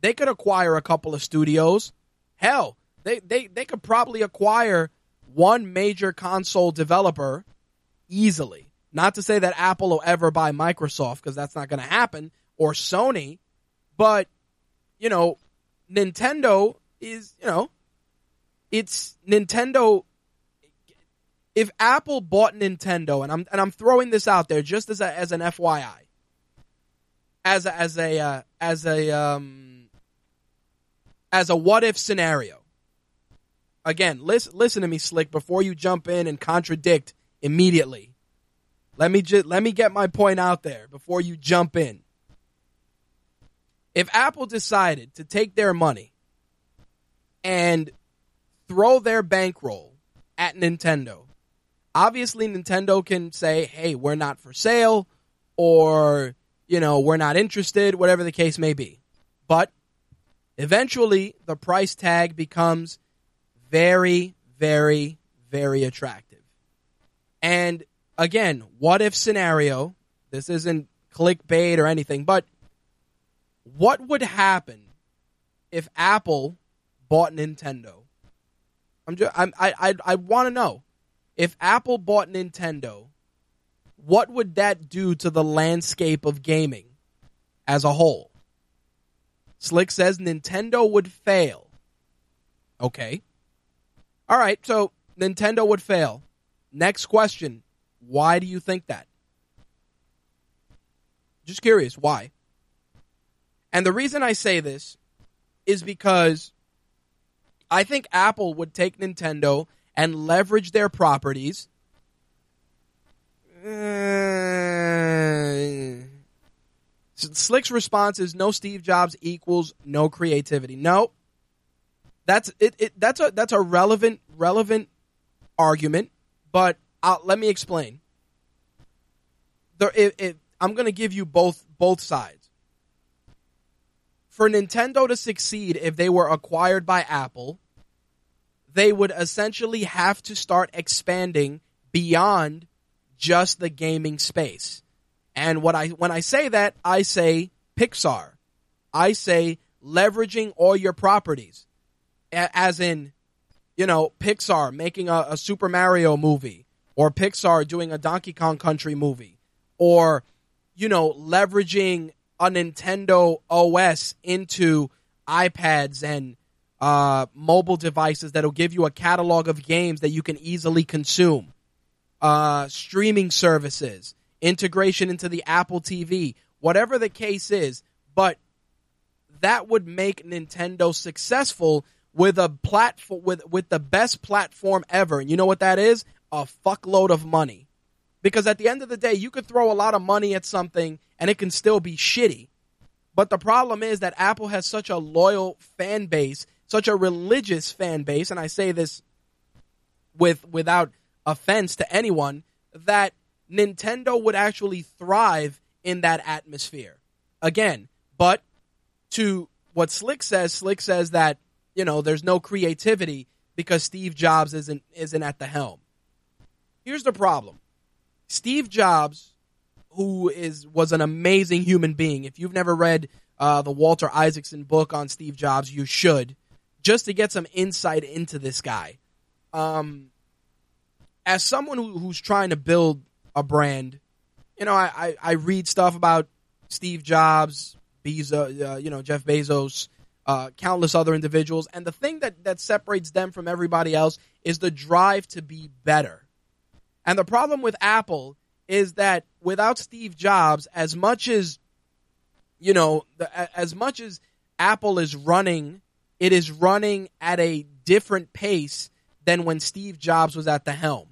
They could acquire a couple of studios. Hell, they they they could probably acquire one major console developer easily. Not to say that Apple will ever buy Microsoft because that's not going to happen or Sony, but you know, Nintendo is, you know, it's Nintendo. If Apple bought Nintendo, and I'm and I'm throwing this out there just as a, as an FYI, as a, as a uh, as a um, as a what if scenario. Again, listen listen to me, Slick, before you jump in and contradict immediately. Let me just let me get my point out there before you jump in. If Apple decided to take their money and throw their bankroll at Nintendo, obviously Nintendo can say, "Hey, we're not for sale," or you know, we're not interested, whatever the case may be. But eventually, the price tag becomes very, very, very attractive. And again, what if scenario? This isn't clickbait or anything, but what would happen if Apple bought Nintendo? I'm just, I'm, I, I, I want to know if Apple bought Nintendo, what would that do to the landscape of gaming as a whole? Slick says Nintendo would fail. Okay. All right, so Nintendo would fail. Next question. Why do you think that? Just curious, why? And the reason I say this is because I think Apple would take Nintendo and leverage their properties. Uh, Slick's response is no Steve Jobs equals no creativity. No. That's it, it that's a that's a relevant relevant argument, but I'll, let me explain. The, it, it, I'm going to give you both both sides. for Nintendo to succeed if they were acquired by Apple, they would essentially have to start expanding beyond just the gaming space. And what I when I say that, I say Pixar. I say leveraging all your properties. A- as in, you know, Pixar making a, a Super Mario movie or Pixar doing a Donkey Kong Country movie or you know, leveraging a Nintendo OS into iPads and uh, mobile devices that'll give you a catalog of games that you can easily consume, uh, streaming services, integration into the Apple TV, whatever the case is. But that would make Nintendo successful with a platform with with the best platform ever. And you know what that is? A fuckload of money. Because at the end of the day, you could throw a lot of money at something and it can still be shitty. But the problem is that Apple has such a loyal fan base, such a religious fan base, and I say this with without offense to anyone, that Nintendo would actually thrive in that atmosphere. Again, but to what Slick says, Slick says that, you know, there's no creativity because Steve Jobs isn't isn't at the helm. Here's the problem. Steve Jobs, who is was an amazing human being. If you've never read uh, the Walter Isaacson book on Steve Jobs, you should, just to get some insight into this guy. Um, as someone who, who's trying to build a brand, you know, I, I, I read stuff about Steve Jobs, Bezos, uh, you know, Jeff Bezos, uh, countless other individuals, and the thing that that separates them from everybody else is the drive to be better and the problem with Apple is that without Steve Jobs, as much as you know, the, as much as Apple is running, it is running at a different pace than when Steve Jobs was at the helm.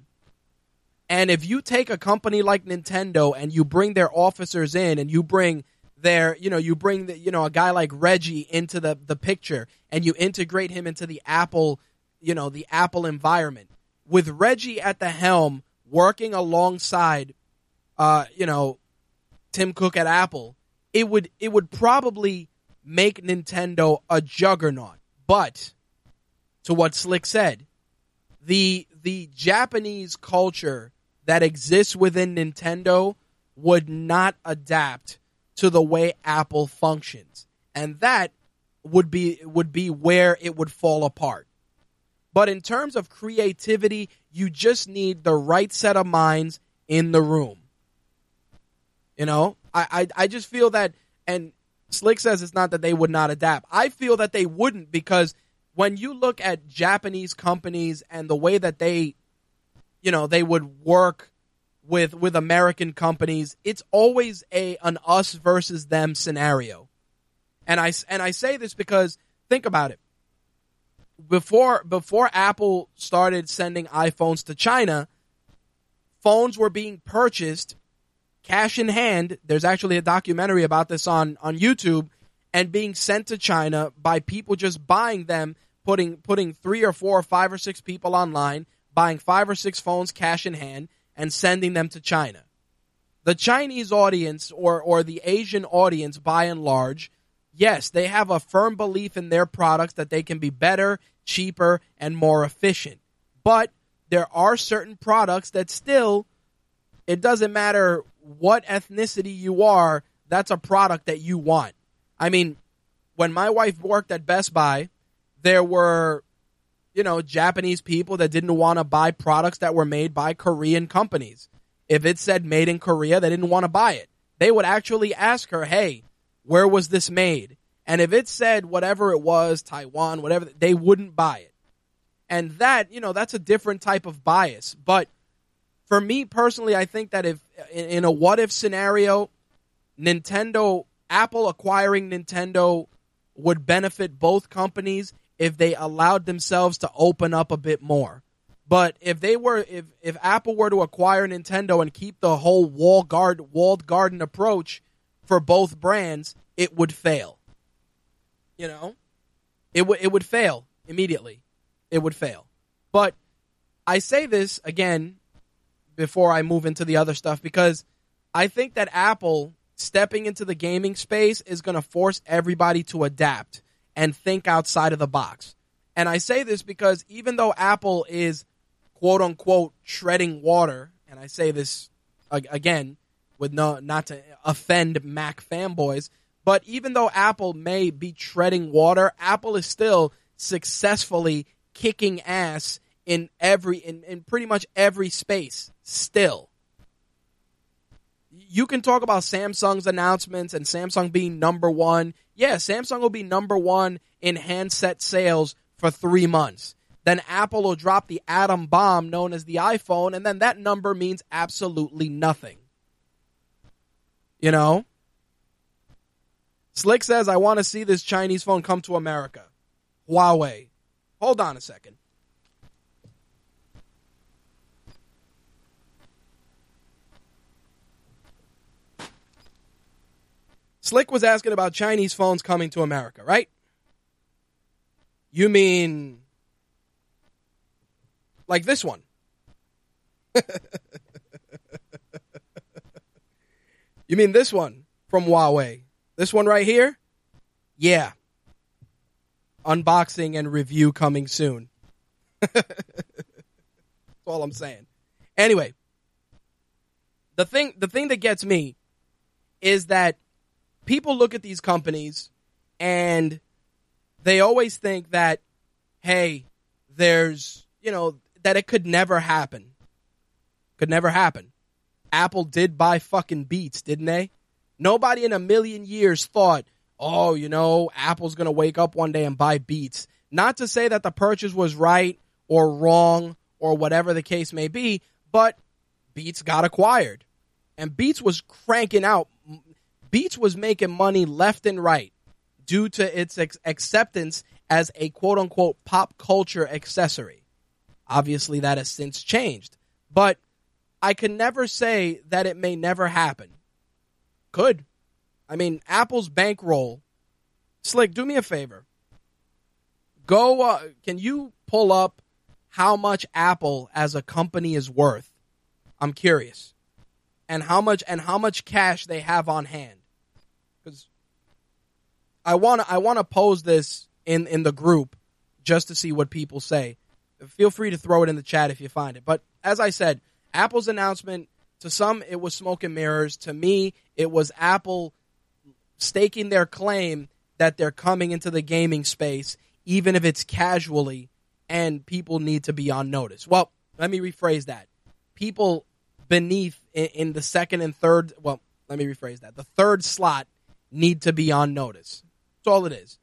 And if you take a company like Nintendo and you bring their officers in and you bring their, you know, you bring the, you know, a guy like Reggie into the, the picture and you integrate him into the Apple, you know, the Apple environment. With Reggie at the helm, working alongside, uh, you know, Tim Cook at Apple, it would it would probably make Nintendo a juggernaut. But to what Slick said, the the Japanese culture that exists within Nintendo would not adapt to the way Apple functions. And that would be would be where it would fall apart. But in terms of creativity, you just need the right set of minds in the room. You know, I, I, I just feel that, and Slick says it's not that they would not adapt. I feel that they wouldn't because when you look at Japanese companies and the way that they, you know, they would work with with American companies, it's always a an us versus them scenario. And I and I say this because think about it before before Apple started sending iPhones to China, phones were being purchased cash in hand. There's actually a documentary about this on on YouTube and being sent to China by people just buying them, putting putting three or four or five or six people online, buying five or six phones cash in hand and sending them to China. The Chinese audience or or the Asian audience by and large yes, they have a firm belief in their products that they can be better, cheaper, and more efficient. But there are certain products that still, it doesn't matter what ethnicity you are, that's a product that you want. I mean, when my wife worked at Best Buy, there were, you know, Japanese people that didn't want to buy products that were made by Korean companies. If it said made in Korea, they didn't want to buy it. They would actually ask her, hey, where was this made? And if it said whatever it was, Taiwan, whatever, they wouldn't buy it. And that, you know, that's a different type of bias. But for me personally, I think that if in a what if scenario, Nintendo, Apple acquiring Nintendo would benefit both companies if they allowed themselves to open up a bit more. But if they were, if if Apple were to acquire Nintendo and keep the whole wall guard, walled garden approach, for both brands, it would fail. You know, it would it would fail immediately. It would fail. But I say this again before I move into the other stuff because I think that Apple stepping into the gaming space is going to force everybody to adapt and think outside of the box. And I say this because even though Apple is quote unquote treading water, and I say this again with no not to offend Mac fanboys, but even though Apple may be treading water, Apple is still successfully kicking ass in every in, in pretty much every space still. You can talk about Samsung's announcements and Samsung being number one. Yeah, Samsung will be number one in handset sales for three months. Then Apple will drop the atom bomb known as the iPhone, and then that number means absolutely nothing. You know? Slick says, I want to see this Chinese phone come to America. Huawei. Hold on a second. Slick was asking about Chinese phones coming to America, right? You mean like this one? [laughs] you mean this one from Huawei? This one right here? Yeah. Unboxing and review coming soon. [laughs] That's all I'm saying. Anyway, the thing the thing that gets me is that people look at these companies and they always think that hey, there's, you know, that it could never happen. Could never happen. Apple did buy fucking Beats, didn't they? Nobody in a million years thought, oh, you know, Apple's going to wake up one day and buy Beats. Not to say that the purchase was right or wrong or whatever the case may be, but Beats got acquired. And Beats was cranking out. Beats was making money left and right due to its ex- acceptance as a quote unquote pop culture accessory. Obviously, that has since changed. But I can never say that it may never happen. Could. I mean, Apple's bankroll. Slick, do me a favor. Go, uh, can you pull up how much Apple as a company is worth? I'm curious. And how much and how much cash they have on hand. I want to I want to pose this in in the group just to see what people say. Feel free to throw it in the chat if you find it. But as I said, Apple's announcement to some, it was smoke and mirrors. To me, it was Apple staking their claim that they're coming into the gaming space, even if it's casually, and people need to be on notice. Well, let me rephrase that. People beneath in, in the second and third, well, let me rephrase that. The third slot need to be on notice. That's all it is.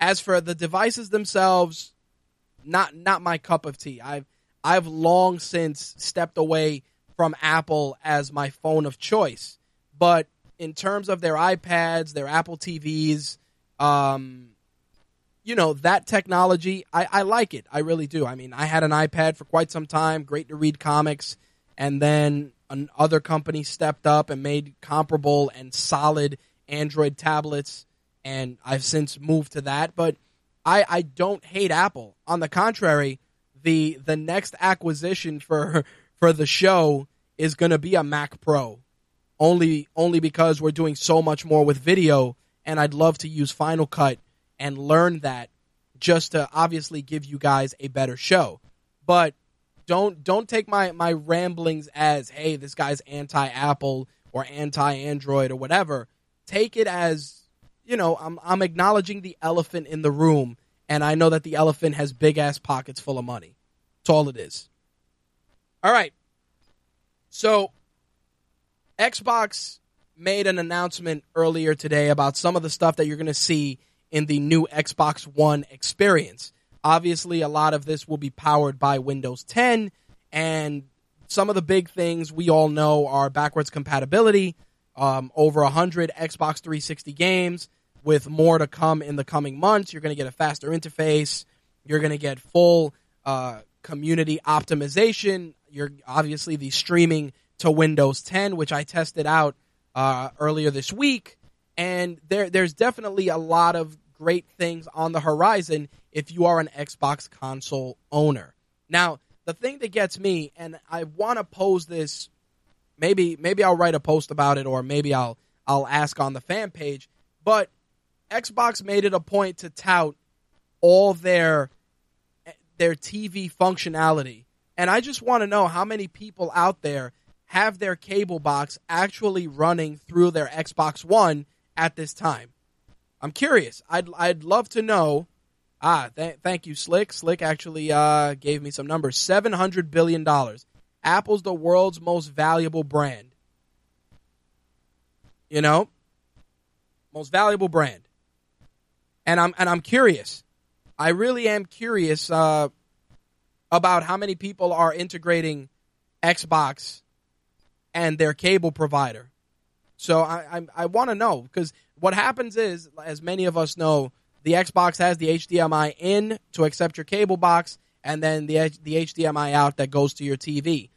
As for the devices themselves, not not my cup of tea. I've I've long since stepped away from Apple as my phone of choice. But in terms of their iPads, their Apple TVs, um, you know, that technology, I, I like it. I really do. I mean, I had an iPad for quite some time, great to read comics, and then another company stepped up and made comparable and solid Android tablets, and I've since moved to that. But I, I don't hate Apple. On the contrary, the the next acquisition for [laughs] for the show is going to be a Mac Pro, only only because we're doing so much more with video, and I'd love to use Final Cut and learn that just to obviously give you guys a better show. But don't don't take my my ramblings as hey this guy's anti Apple or anti Android or whatever. Take it as you know I'm I'm acknowledging the elephant in the room, and I know that the elephant has big ass pockets full of money. That's all it is. All right. So, Xbox made an announcement earlier today about some of the stuff that you're going to see in the new Xbox One experience. Obviously, a lot of this will be powered by Windows 10, and some of the big things we all know are backwards compatibility, um, over 100 Xbox 360 games, with more to come in the coming months. You're going to get a faster interface. You're going to get full uh, community optimization. You're obviously the streaming to Windows 10, which I tested out uh, earlier this week, and there there's definitely a lot of great things on the horizon if you are an Xbox console owner. Now, the thing that gets me, and I want to pose this, maybe maybe I'll write a post about it, or maybe I'll I'll ask on the fan page. But Xbox made it a point to tout all their their TV functionality. And I just want to know how many people out there have their cable box actually running through their Xbox One at this time. I'm curious. I'd I'd love to know. Ah, th- thank you, Slick. Slick actually uh, gave me some numbers. Seven hundred billion dollars. Apple's the world's most valuable brand. You know, most valuable brand. And I'm and I'm curious. I really am curious uh, about how many people are integrating Xbox and their cable provider. So I I, I want to know because what happens is, as many of us know, the Xbox has the HDMI in to accept your cable box, and then the the HDMI out that goes to your TV.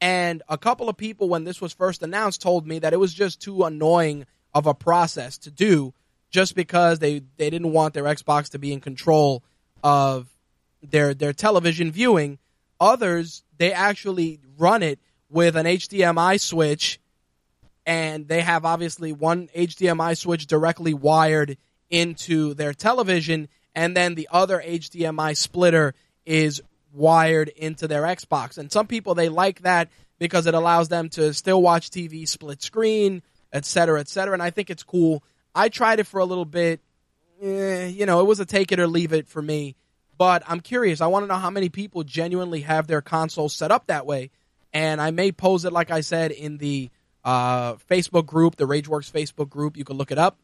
And a couple of people, when this was first announced, told me that it was just too annoying of a process to do, just because they they didn't want their Xbox to be in control of their their television viewing. Others they actually run it with an HDMI switch and they have obviously one HDMI switch directly wired into their television, and then the other HDMI splitter is wired into their Xbox. And some people they like that because it allows them to still watch TV split screen, etc., etc. And I think it's cool. I tried it for a little bit. Eh, you know, it was a take it or leave it for me. But I'm curious. I want to know how many people genuinely have their console set up that way. And I may pose it, like I said, in the uh, Facebook group, the RageWorks Facebook group. You can look it up,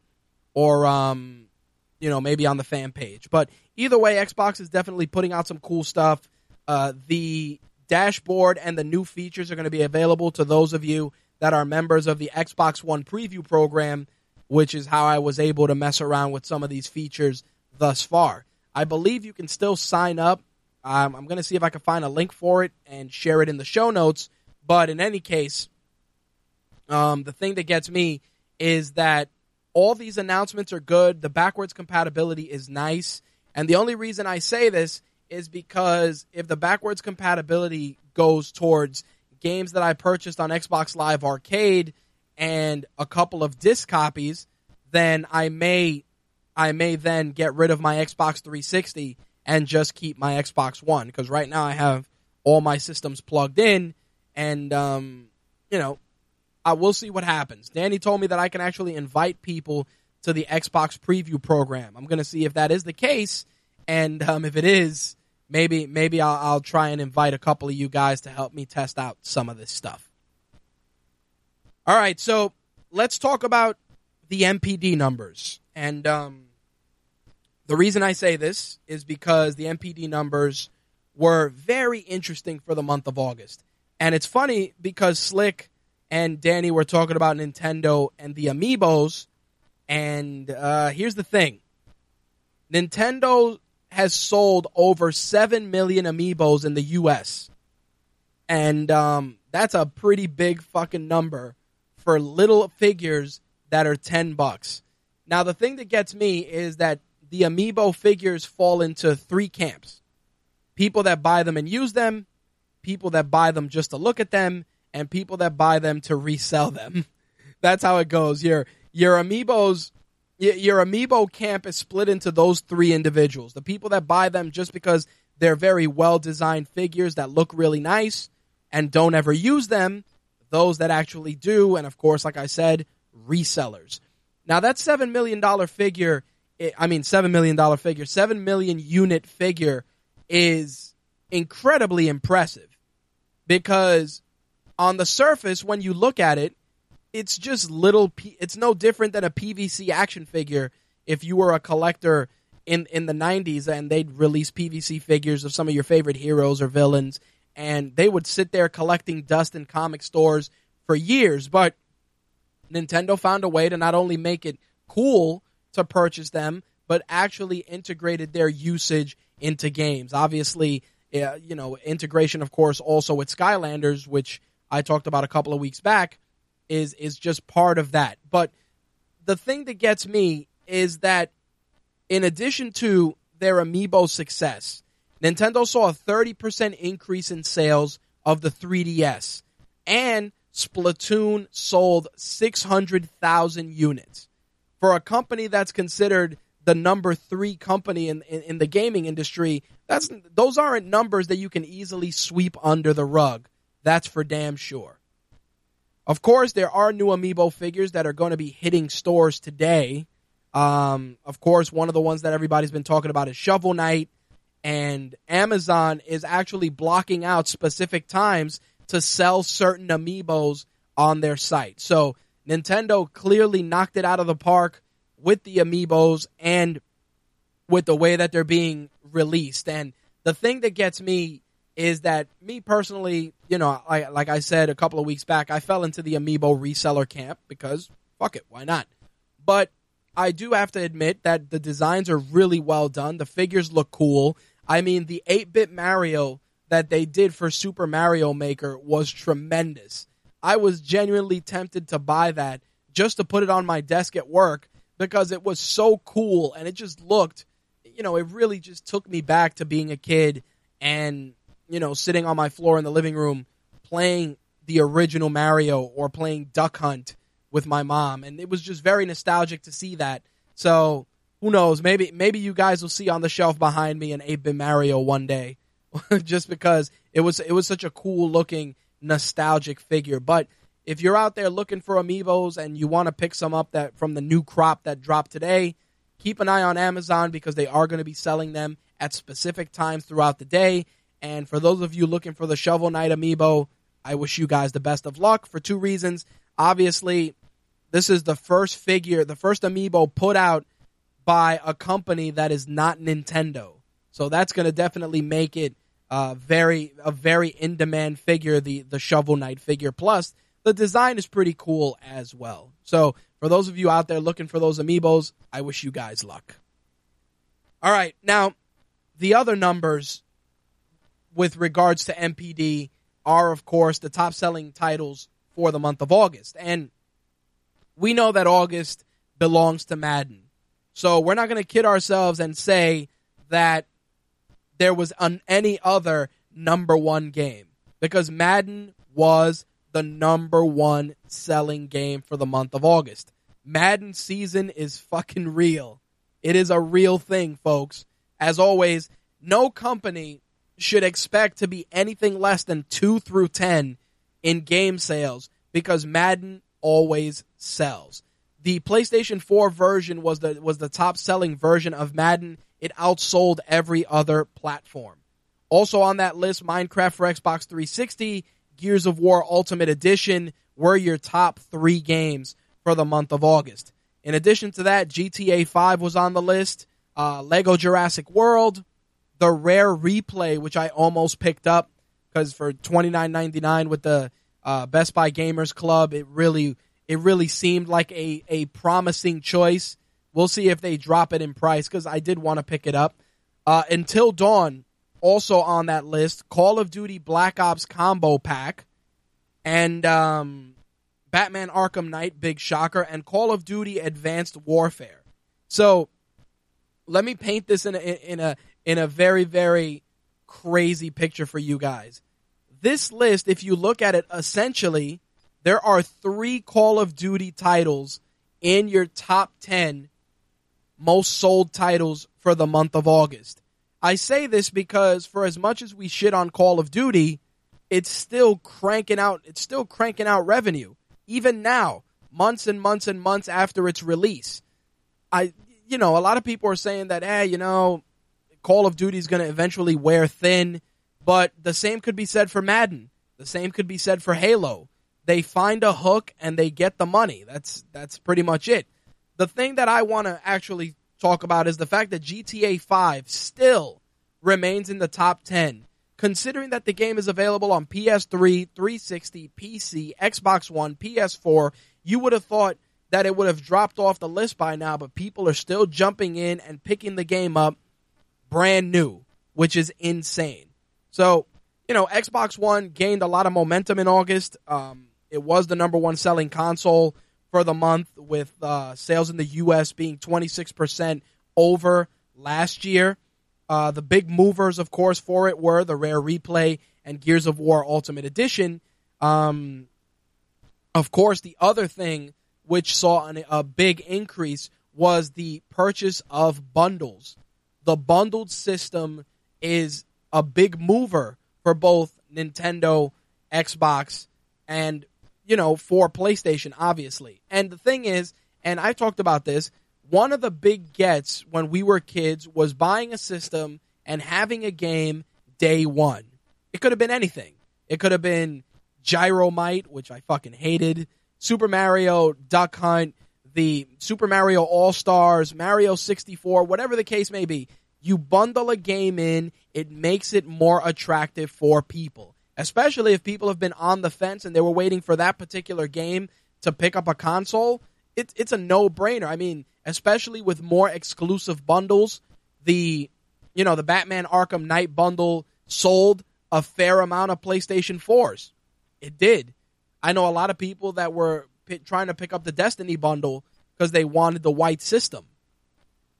or um, you know maybe on the fan page. But either way, Xbox is definitely putting out some cool stuff. Uh, the dashboard and the new features are going to be available to those of you that are members of the Xbox One Preview program, which is how I was able to mess around with some of these features thus far. I believe you can still sign up. Um, I'm going to see if I can find a link for it and share it in the show notes. But in any case, um, the thing that gets me is that all these announcements are good. The backwards compatibility is nice. And the only reason I say this is because if the backwards compatibility goes towards games that I purchased on Xbox Live Arcade and a couple of disc copies, then I may I may then get rid of my Xbox 360 and just keep my Xbox One because right now I have all my systems plugged in and um, you know I will see what happens. Danny told me that I can actually invite people to the Xbox preview program. I'm going to see if that is the case, and um, if it is, maybe maybe I'll, I'll try and invite a couple of you guys to help me test out some of this stuff. All right, so let's talk about the NPD numbers, and um, the reason I say this is because the NPD numbers were very interesting for the month of August, and it's funny because Slick and Danny were talking about Nintendo and the amiibos. And uh, here's the thing Nintendo has sold over 7 million amiibos in the US. And um, that's a pretty big fucking number for little figures that are 10 bucks. Now, the thing that gets me is that the amiibo figures fall into three camps people that buy them and use them, people that buy them just to look at them, and people that buy them to resell them. [laughs] That's how it goes. Your your amiibos your amiibo camp is split into those three individuals. The people that buy them just because they're very well designed figures that look really nice and don't ever use them, those that actually do, and of course, like I said, resellers. Now that seven million dollar figure, I mean seven million dollar figure, seven million unit figure is incredibly impressive because on the surface, when you look at it, it's just little. P- it's no different than a PVC action figure. If you were a collector in in the '90s and they'd release PVC figures of some of your favorite heroes or villains, and they would sit there collecting dust in comic stores for years. But Nintendo found a way to not only make it cool to purchase them, but actually integrated their usage into games. Obviously, uh, you know, integration, of course, also with Skylanders, which I talked about a couple of weeks back is is just part of that. But the thing that gets me is that in addition to their amiibo success, Nintendo saw a 30% increase in sales of the 3DS and Splatoon sold 600,000 units. For a company that's considered the number three company in, in, in, the gaming industry, that's those aren't numbers that you can easily sweep under the rug. That's for damn sure. Of course, there are new amiibo figures that are going to be hitting stores today. Um, of course, one of the ones that everybody's been talking about is Shovel Knight, and Amazon is actually blocking out specific times to sell certain amiibos on their site. So Nintendo clearly knocked it out of the park with the amiibos and with the way that they're being released. And the thing that gets me is that me personally, you know, like, like I said a couple of weeks back, I fell into the amiibo reseller camp because fuck it, why not? But I do have to admit that the designs are really well done. The figures look cool. I mean, the 8 bit Mario that they did for Super Mario Maker was tremendous. I was genuinely tempted to buy that just to put it on my desk at work because it was so cool and it just looked, you know, it really just took me back to being a kid and, you know, sitting on my floor in the living room playing the original Mario or playing Duck Hunt with my mom. And it was just very nostalgic to see that. So who knows? Maybe maybe you guys will see on the shelf behind me an 8-bit Mario one day, [laughs] just because it was it was such a cool looking nostalgic figure. But if you're out there looking for amiibos and you want to pick some up that from the new crop that dropped today, keep an eye on Amazon because they are going to be selling them at specific times throughout the day. And for those of you looking for the Shovel Knight amiibo, I wish you guys the best of luck for two reasons. Obviously, this is the first figure, the first amiibo put out by a company that is not Nintendo. So that's going to definitely make it uh, very a very in demand figure, the the Shovel Knight figure. Plus, the design is pretty cool as well. So for those of you out there looking for those amiibos, I wish you guys luck. All right, now the other numbers with regards to NPD are, of course, the top selling titles for the month of August. And we know that August belongs to Madden. So we're not going to kid ourselves and say that there was an, any other number one game because Madden was the number one selling game for the month of August. Madden season is fucking real. It is a real thing, folks. As always, no company should expect to be anything less than 2 through 10 in game sales because Madden always sells. The PlayStation 4 version was the was the top selling version of Madden. It outsold every other platform. Also on that list, Minecraft for Xbox 360 Gears of War Ultimate Edition were your top three games for the month of August. In addition to that, GTA 5 was on the list, uh, Lego Jurassic World, the Rare Replay, which I almost picked up because for twenty nine ninety nine with the uh, Best Buy Gamers Club, it really it really seemed like a a promising choice. We'll see if they drop it in price because I did want to pick it up. Uh, Until Dawn also on that list Call of Duty Black Ops Combo Pack and um, Batman Arkham Knight, big shocker, and Call of Duty Advanced Warfare. So let me paint this in a, in a in a very very crazy picture for you guys. This list, if you look at it, essentially there are three Call of Duty titles in your top ten most sold titles for the month of August. I say this because for as much as we shit on Call of Duty, it's still cranking out it's still cranking out revenue. Even now, months and months and months after its release. I you know, a lot of people are saying that, hey, you know, Call of Duty is going to eventually wear thin, but the same could be said for Madden. The same could be said for Halo. They find a hook and they get the money. That's that's pretty much it. The thing that I want to actually talk about is the fact that GTA 5 still remains in the top 10, considering that the game is available on PS3, 360, PC, Xbox One, PS4. You would have thought that it would have dropped off the list by now, but people are still jumping in and picking the game up brand new, which is insane. So, you know, Xbox One gained a lot of momentum in August. Um, it was the number one selling console for the month, with uh, sales in the U.S. being 26% over last year. Uh, the big movers, of course, for it were the Rare Replay and Gears of War Ultimate Edition. Um, Of course, the other thing which saw an, a big increase was the purchase of bundles. The bundled system is a big mover for both Nintendo, Xbox, and you know, for PlayStation, obviously. And the thing is, and I talked about this, one of the big gets when we were kids was buying a system and having a game day one. It could have been anything. It could have been Gyromite, which I fucking hated, Super Mario Duck Hunt, the Super Mario All Stars, Mario 64, whatever the case may be. You bundle a game in, it makes it more attractive for people especially if people have been on the fence and they were waiting for that particular game to pick up a console. It's it's a no brainer. I mean, especially with more exclusive bundles, the you know the Batman Arkham Knight bundle sold a fair amount of PlayStation 4s. It did. I know a lot of people that were p- trying to pick up the Destiny bundle because they wanted the white system.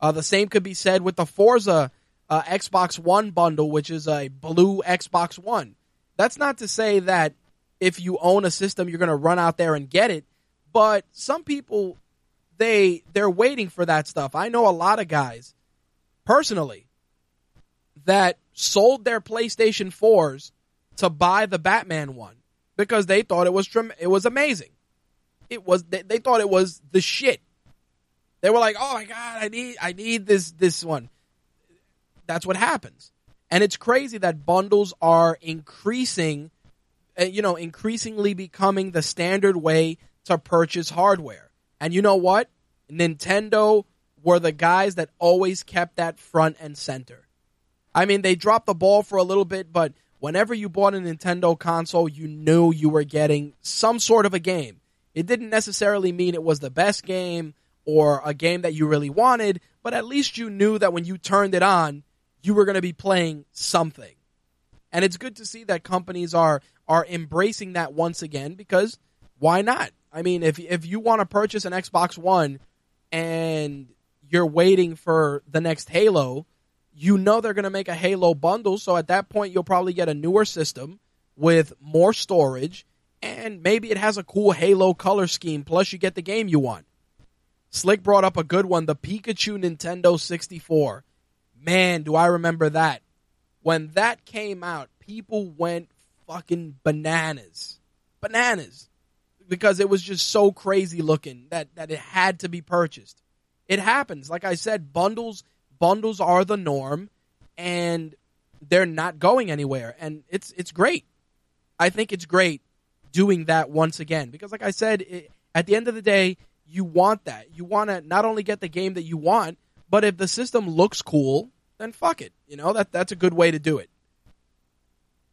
Uh, the same could be said with the Forza uh, Xbox One bundle, which is a blue Xbox One. That's not to say that if you own a system, you're going to run out there and get it. But some people, they they're waiting for that stuff. I know a lot of guys, personally, that sold their PlayStation 4s to buy the Batman one because they thought it was it was amazing. It was they, they thought it was the shit. They were like, "Oh my god, I need I need this this one." That's what happens. And it's crazy that bundles are increasing, uh, you know, increasingly becoming the standard way to purchase hardware. And you know what? Nintendo were the guys that always kept that front and center. I mean, they dropped the ball for a little bit, but whenever you bought a Nintendo console, you knew you were getting some sort of a game. It didn't necessarily mean it was the best game or a game that you really wanted, but at least you knew that when you turned it on, you were going to be playing something. And it's good to see that companies are are embracing that once again because why not? I mean, if if you want to purchase an Xbox One and you're waiting for the next Halo, you know they're going to make a Halo bundle, so at that point you'll probably get a newer system with more storage and maybe it has a cool Halo color scheme plus you get the game you want. Slick brought up a good one, the Pikachu Nintendo 64 man, do I remember that. When that came out, people went fucking bananas. Bananas. Because it was just so crazy looking that, that it had to be purchased. It happens. Like I said, bundles bundles are the norm and they're not going anywhere. And it's it's great. I think it's great doing that once again. Because like I said, it, at the end of the day, you want that. You want to not only get the game that you want, but if the system looks cool, then fuck it. You know, that that's a good way to do it.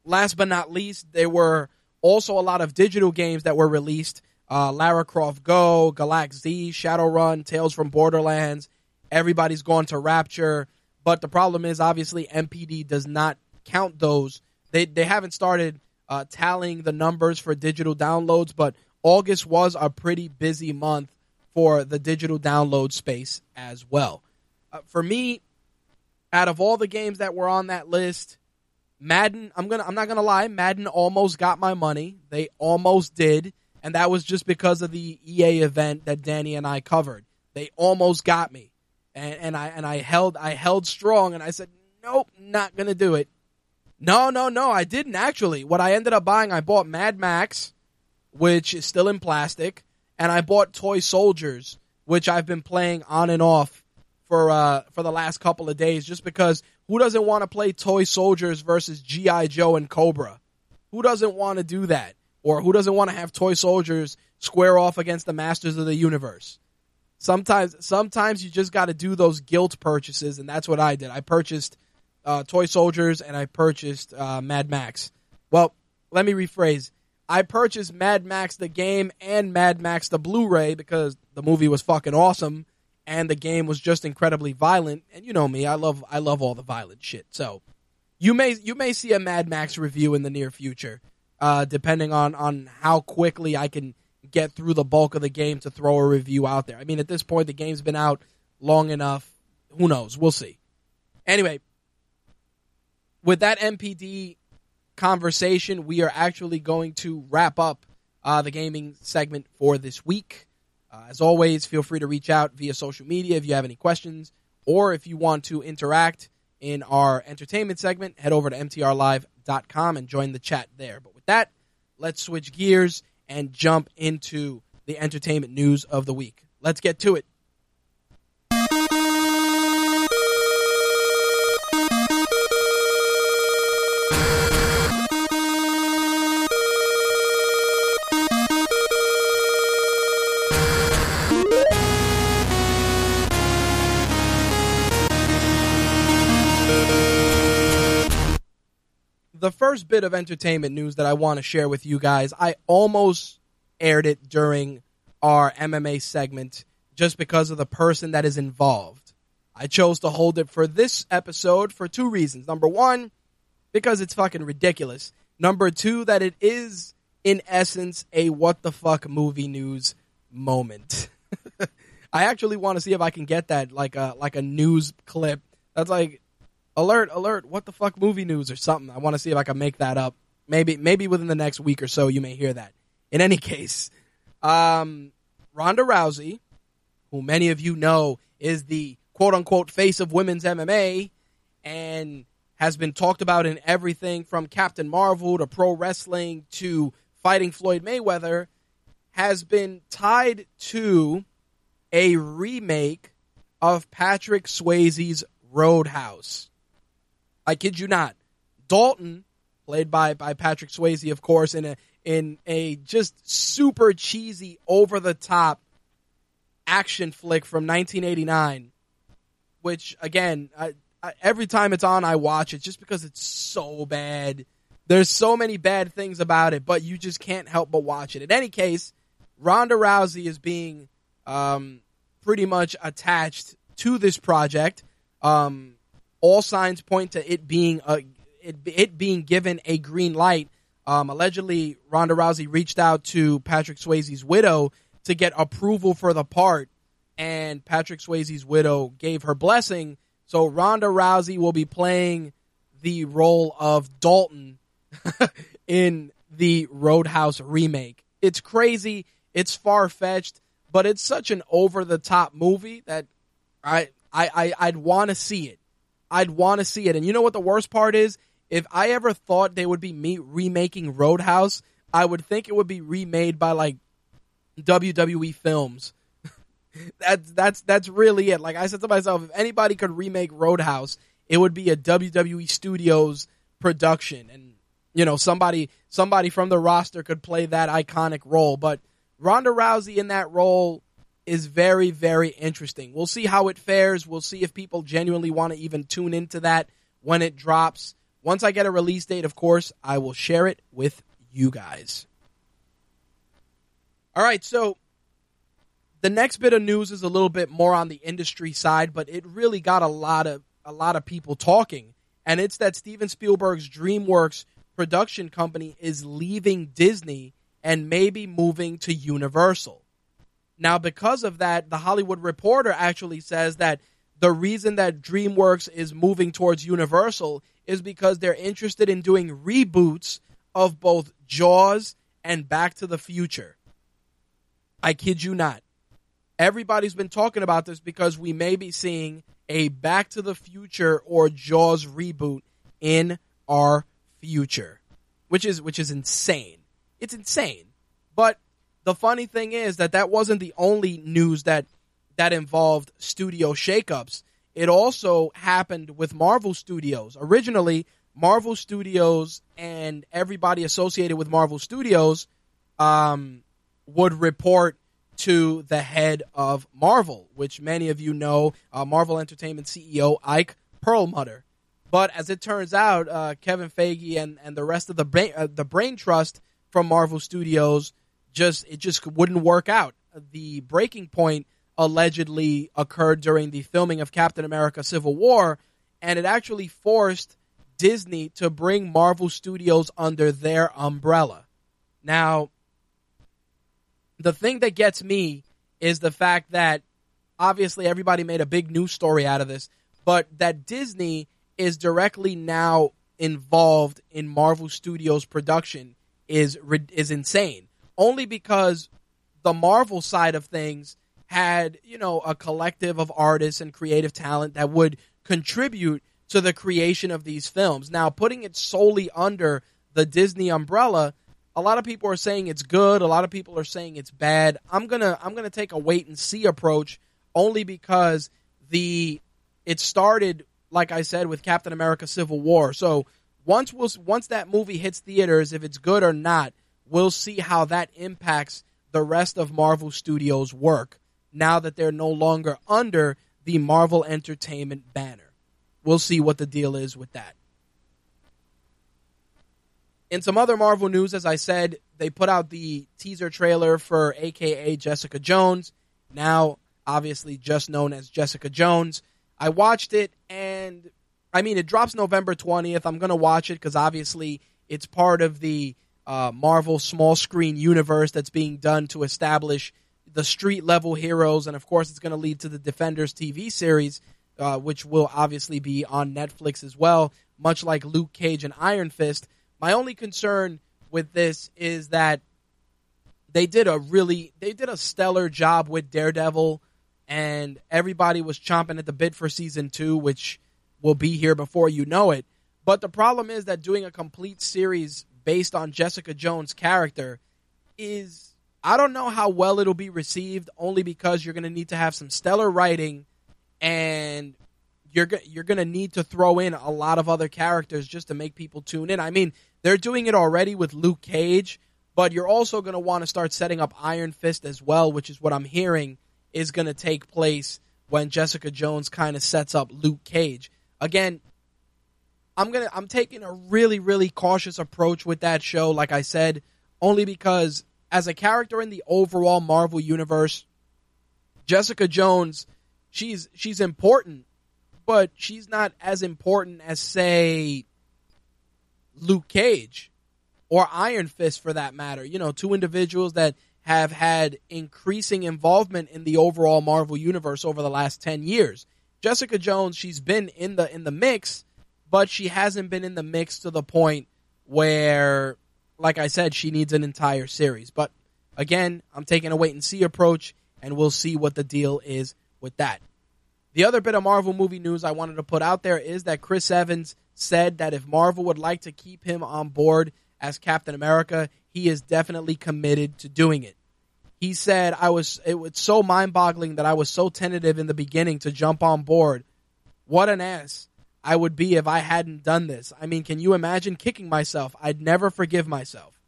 Last but not least, there were also a lot of digital games that were released. Uh, Lara Croft Go, Galak-Z, Shadowrun, Tales from Borderlands. Everybody's gone to Rapture. But the problem is, obviously, NPD does not count those. They, they haven't started uh, tallying the numbers for digital downloads, but August was a pretty busy month for the digital download space as well. Uh, for me, out of all the games that were on that list, Madden, I'm gonna I'm not gonna lie, Madden almost got my money. They almost did, and that was just because of the EA event that Danny and I covered. They almost got me. And, and I and I held I held strong and I said, Nope, not gonna do it. No, no, no, I didn't actually. What I ended up buying, I bought Mad Max, which is still in plastic, and I bought Toy Soldiers, which I've been playing on and off for uh, for the last couple of days, just because who doesn't want to play toy soldiers versus GI Joe and Cobra? Who doesn't want to do that? Or who doesn't want to have toy soldiers square off against the masters of the universe? Sometimes, sometimes you just got to do those guilt purchases, and that's what I did. I purchased uh, toy soldiers and I purchased uh, Mad Max. Well, let me rephrase. I purchased Mad Max the game and Mad Max the Blu-ray because the movie was fucking awesome and the game was just incredibly violent. And you know me, I love I love all the violent shit. So you may you may see a Mad Max review in the near future, uh, depending on on how quickly I can get through the bulk of the game to throw a review out there. I mean, at this point, the game's been out long enough. Who knows? We'll see. Anyway, with that NPD conversation, we are actually going to wrap up uh, the gaming segment for this week. Uh, as always, feel free to reach out via social media if you have any questions or if you want to interact in our entertainment segment, head over to mtrlive.com and join the chat there. But with that, let's switch gears and jump into the entertainment news of the week. Let's get to it. First bit of entertainment news that I want to share with you guys, I almost aired it during our MMA segment just because of the person that is involved. I chose to hold it for this episode for two reasons. Number one, because it's fucking ridiculous. Number two, that it is, in essence, a what the fuck movie news moment. [laughs] I actually want to see if I can get that like a like a news clip. That's like alert, alert, what the fuck movie news or something. I want to see if I can make that up. Maybe maybe within the next week or so you may hear that. In any [laughs] case, um, Ronda Rousey, who many of you know is the quote unquote face of women's MMA and has been talked about in everything from Captain Marvel to pro wrestling to fighting Floyd Mayweather, has been tied to a remake of Patrick Swayze's Road House. I kid you not. Dalton, played by, by Patrick Swayze, of course, in a in a just super cheesy, over the top action flick from 1989, which again, I, I, every time it's on, I watch it just because it's so bad. There's so many bad things about it, but you just can't help but watch it. In any case, Ronda Rousey is being um, pretty much attached to this project. Um, all signs point to it being a it, it being given a green light. Um, allegedly, Ronda Rousey reached out to Patrick Swayze's widow to get approval for the part, and Patrick Swayze's widow gave her blessing. So Ronda Rousey will be playing the role of Dalton [laughs] in the Road House remake. It's crazy. It's far fetched, but it's such an over the top movie that I I, I I'd want to see it. I'd want to see it. And you know what the worst part is? If I ever thought they would be me remaking Road House, I would think it would be remade by like WWE films. [laughs] that's that's that's really it. Like I said to myself, if anybody could remake Road House, it would be a WWE Studios production, and you know somebody somebody from the roster could play that iconic role. But Ronda Rousey in that role is very, very interesting. We'll see how it fares. We'll see if people genuinely want to even tune into that when it drops. Once I get a release date, of course, I will share it with you guys. All right, so the next bit of news is a little bit more on the industry side, but it really got a lot of a lot of people talking, and it's that Steven Spielberg's DreamWorks production company is leaving Disney and maybe moving to Universal. Now, because of that, the Hollywood Reporter actually says that the reason that DreamWorks is moving towards Universal is because they're interested in doing reboots of both Jaws and Back to the Future. I kid you not. Everybody's been talking about this because we may be seeing a Back to the Future or Jaws reboot in our future, which is which is insane. It's insane. But the funny thing is that that wasn't the only news that that involved studio shakeups. It also happened with Marvel Studios. Originally, Marvel Studios and everybody associated with Marvel Studios um, would report to the head of Marvel, which many of you know, uh, Marvel Entertainment CEO Ike Perlmutter. But as it turns out, uh, Kevin Feige and, and the rest of the brain, uh, the brain trust from Marvel Studios just it just wouldn't work out. The breaking point allegedly occurred during the filming of Captain America: Civil War, and it actually forced Disney to bring Marvel Studios under their umbrella. Now, the thing that gets me is the fact that obviously everybody made a big news story out of this, but that Disney is directly now involved in Marvel Studios production is is insane only because the Marvel side of things had, you know, a collective of artists and creative talent that would contribute to the creation of these films. Now, putting it solely under the Disney umbrella, a lot of people are saying it's good, a lot of people are saying it's bad. I'm going to I'm going to take a wait and see approach only because the it started like I said with Captain America Civil War. So, once we'll, once that movie hits theaters if it's good or not, we'll see how that impacts the rest of Marvel Studios' work now that they're no longer under the Marvel Entertainment banner. We'll see what the deal is with that. In some other Marvel news, as I said, they put out the teaser trailer for AKA Jessica Jones, now obviously just known as Jessica Jones. I watched it, and I mean, it drops November 20th. I'm going to watch it because obviously it's part of the uh, Marvel small screen universe that's being done to establish the street level heroes, and of course, it's going to lead to the Defenders TV series, uh, which will obviously be on Netflix as well, much like Luke Cage and Iron Fist. My only concern with this is that they did a really they did a stellar job with Daredevil, and everybody was chomping at the bit for season two, which will be here before you know it. But the problem is that doing a complete series based on Jessica Jones' character is I don't know how well it'll be received only because you're going to need to have some stellar writing and you're you're going to need to throw in a lot of other characters just to make people tune in. I mean, they're doing it already with Luke Cage, but you're also going to want to start setting up Iron Fist as well, which is what I'm hearing is going to take place when Jessica Jones kind of sets up Luke Cage. Again, I'm to I'm taking a really really cautious approach with that show like I said only because as a character in the overall Marvel universe, Jessica Jones, she's she's important, but she's not as important as say Luke Cage or Iron Fist for that matter. You know, two individuals that have had increasing involvement in the overall Marvel universe over the last 10 years. Jessica Jones, she's been in the in the mix, but she hasn't been in the mix to the point where like I said, she needs an entire series. But again, I'm taking a wait and see approach, and we'll see what the deal is with that. The other bit of Marvel movie news I wanted to put out there is that Chris Evans said that if Marvel would like to keep him on board as Captain America, he is definitely committed to doing it. He said, I was, it was so mind boggling that I was so tentative in the beginning to jump on board. What an ass. I would be if I hadn't done this. I mean, can you imagine kicking myself? I'd never forgive myself.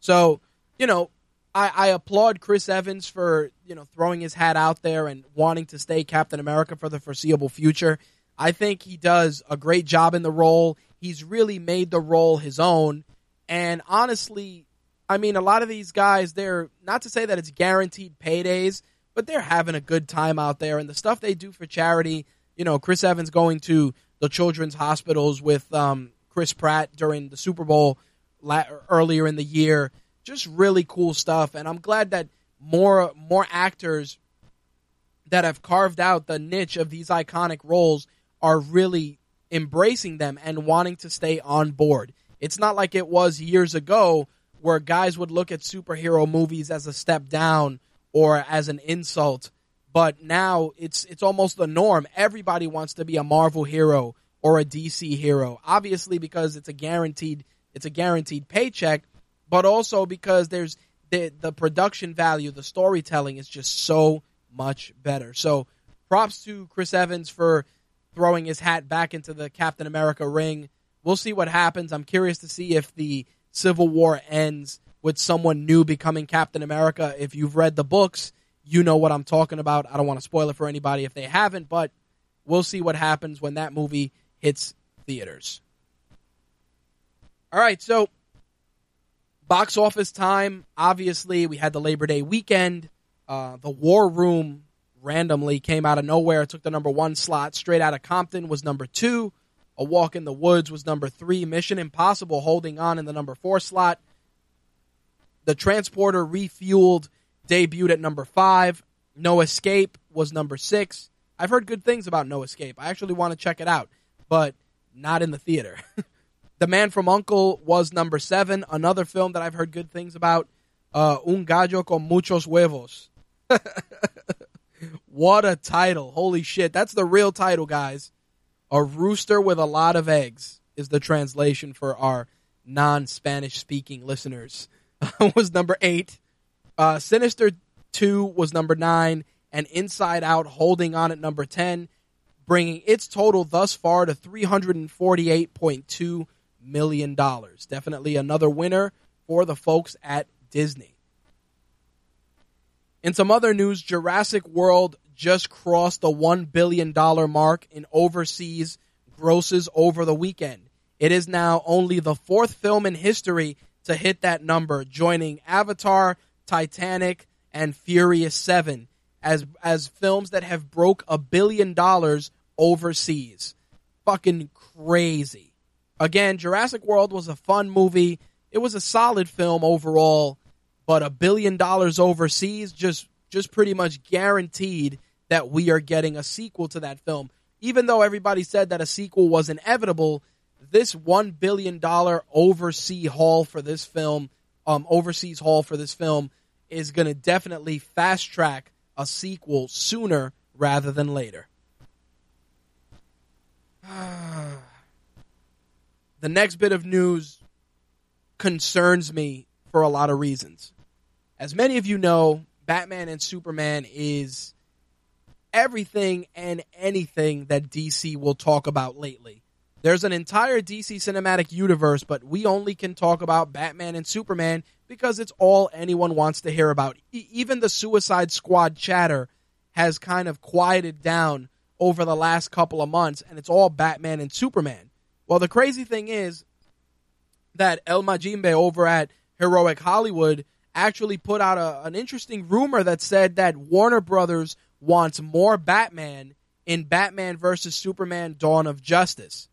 So, you know, I, I, applaud Chris Evans for, you know, throwing his hat out there and wanting to stay Captain America for the foreseeable future. I think he does a great job in the role. He's really made the role his own. And honestly, I mean, a lot of these guys, they're not to say that it's guaranteed paydays, but they're having a good time out there. And the stuff they do for charity, you know, Chris Evans going to the children's hospitals with um, Chris Pratt during the Super Bowl la- earlier in the year. Just really cool stuff, and I'm glad that more more actors that have carved out the niche of these iconic roles are really embracing them and wanting to stay on board. It's not like it was years ago where guys would look at superhero movies as a step down or as an insult but now it's it's almost the norm. Everybody wants to be a Marvel hero or a DC hero. Obviously because it's a guaranteed it's a guaranteed paycheck, but also because there's the the production value, the storytelling is just so much better. So props to Chris Evans for throwing his hat back into the Captain America ring. We'll see what happens. I'm curious to see if the Civil War ends with someone new becoming Captain America. If you've read the books, you know what I'm talking about. I don't want to spoil it for anybody if they haven't, but we'll see what happens when that movie hits theaters. All right, so box office time. Obviously, we had the Labor Day weekend. Uh, the War Room randomly came out of nowhere, took the number one slot. Straight out of Compton was number two. A Walk in the Woods was number three. Mission Impossible holding on in the number four slot. The Transporter refueled debuted at number five. No Escape was number six. I've heard good things about No Escape. I actually want to check it out, but not in the theater. [laughs] the Man from Uncle was number seven, another film that I've heard good things about. uh, Un gallo con muchos huevos. [laughs] what a title. Holy shit. That's the real title, guys. A rooster with a lot of eggs is the translation for our non Spanish speaking listeners. [laughs] was number eight. Uh, Sinister 2 was number nine. And Inside Out holding on at number 10, bringing its total thus far to $348.2 million. Definitely another winner for the folks at Disney. In some other news, Jurassic World just crossed the $1 billion mark in overseas grosses over the weekend. It is now only the fourth film in history to hit that number, joining Avatar, Titanic, and Furious 7 as as films that have broke a billion dollars overseas. Fucking crazy. Again, Jurassic World was a fun movie. It was a solid film overall, but a billion dollars overseas just just pretty much guaranteed that we are getting a sequel to that film. Even though everybody said that a sequel was inevitable, this one billion dollar overseas haul for this film, um, overseas haul for this film, is going to definitely fast track a sequel sooner rather than later. [sighs] the next bit of news concerns me for a lot of reasons. As many of you know, Batman and Superman is everything and anything that DC will talk about lately. There's an entire DC cinematic universe, but we only can talk about Batman and Superman because it's all anyone wants to hear about. E- even the Suicide Squad chatter has kind of quieted down over the last couple of months, and it's all Batman and Superman. Well, the crazy thing is that El Mayimbe over at Heroic Hollywood actually put out a, an interesting rumor that said that Warner Brothers wants more Batman in Batman versus Superman Dawn of Justice.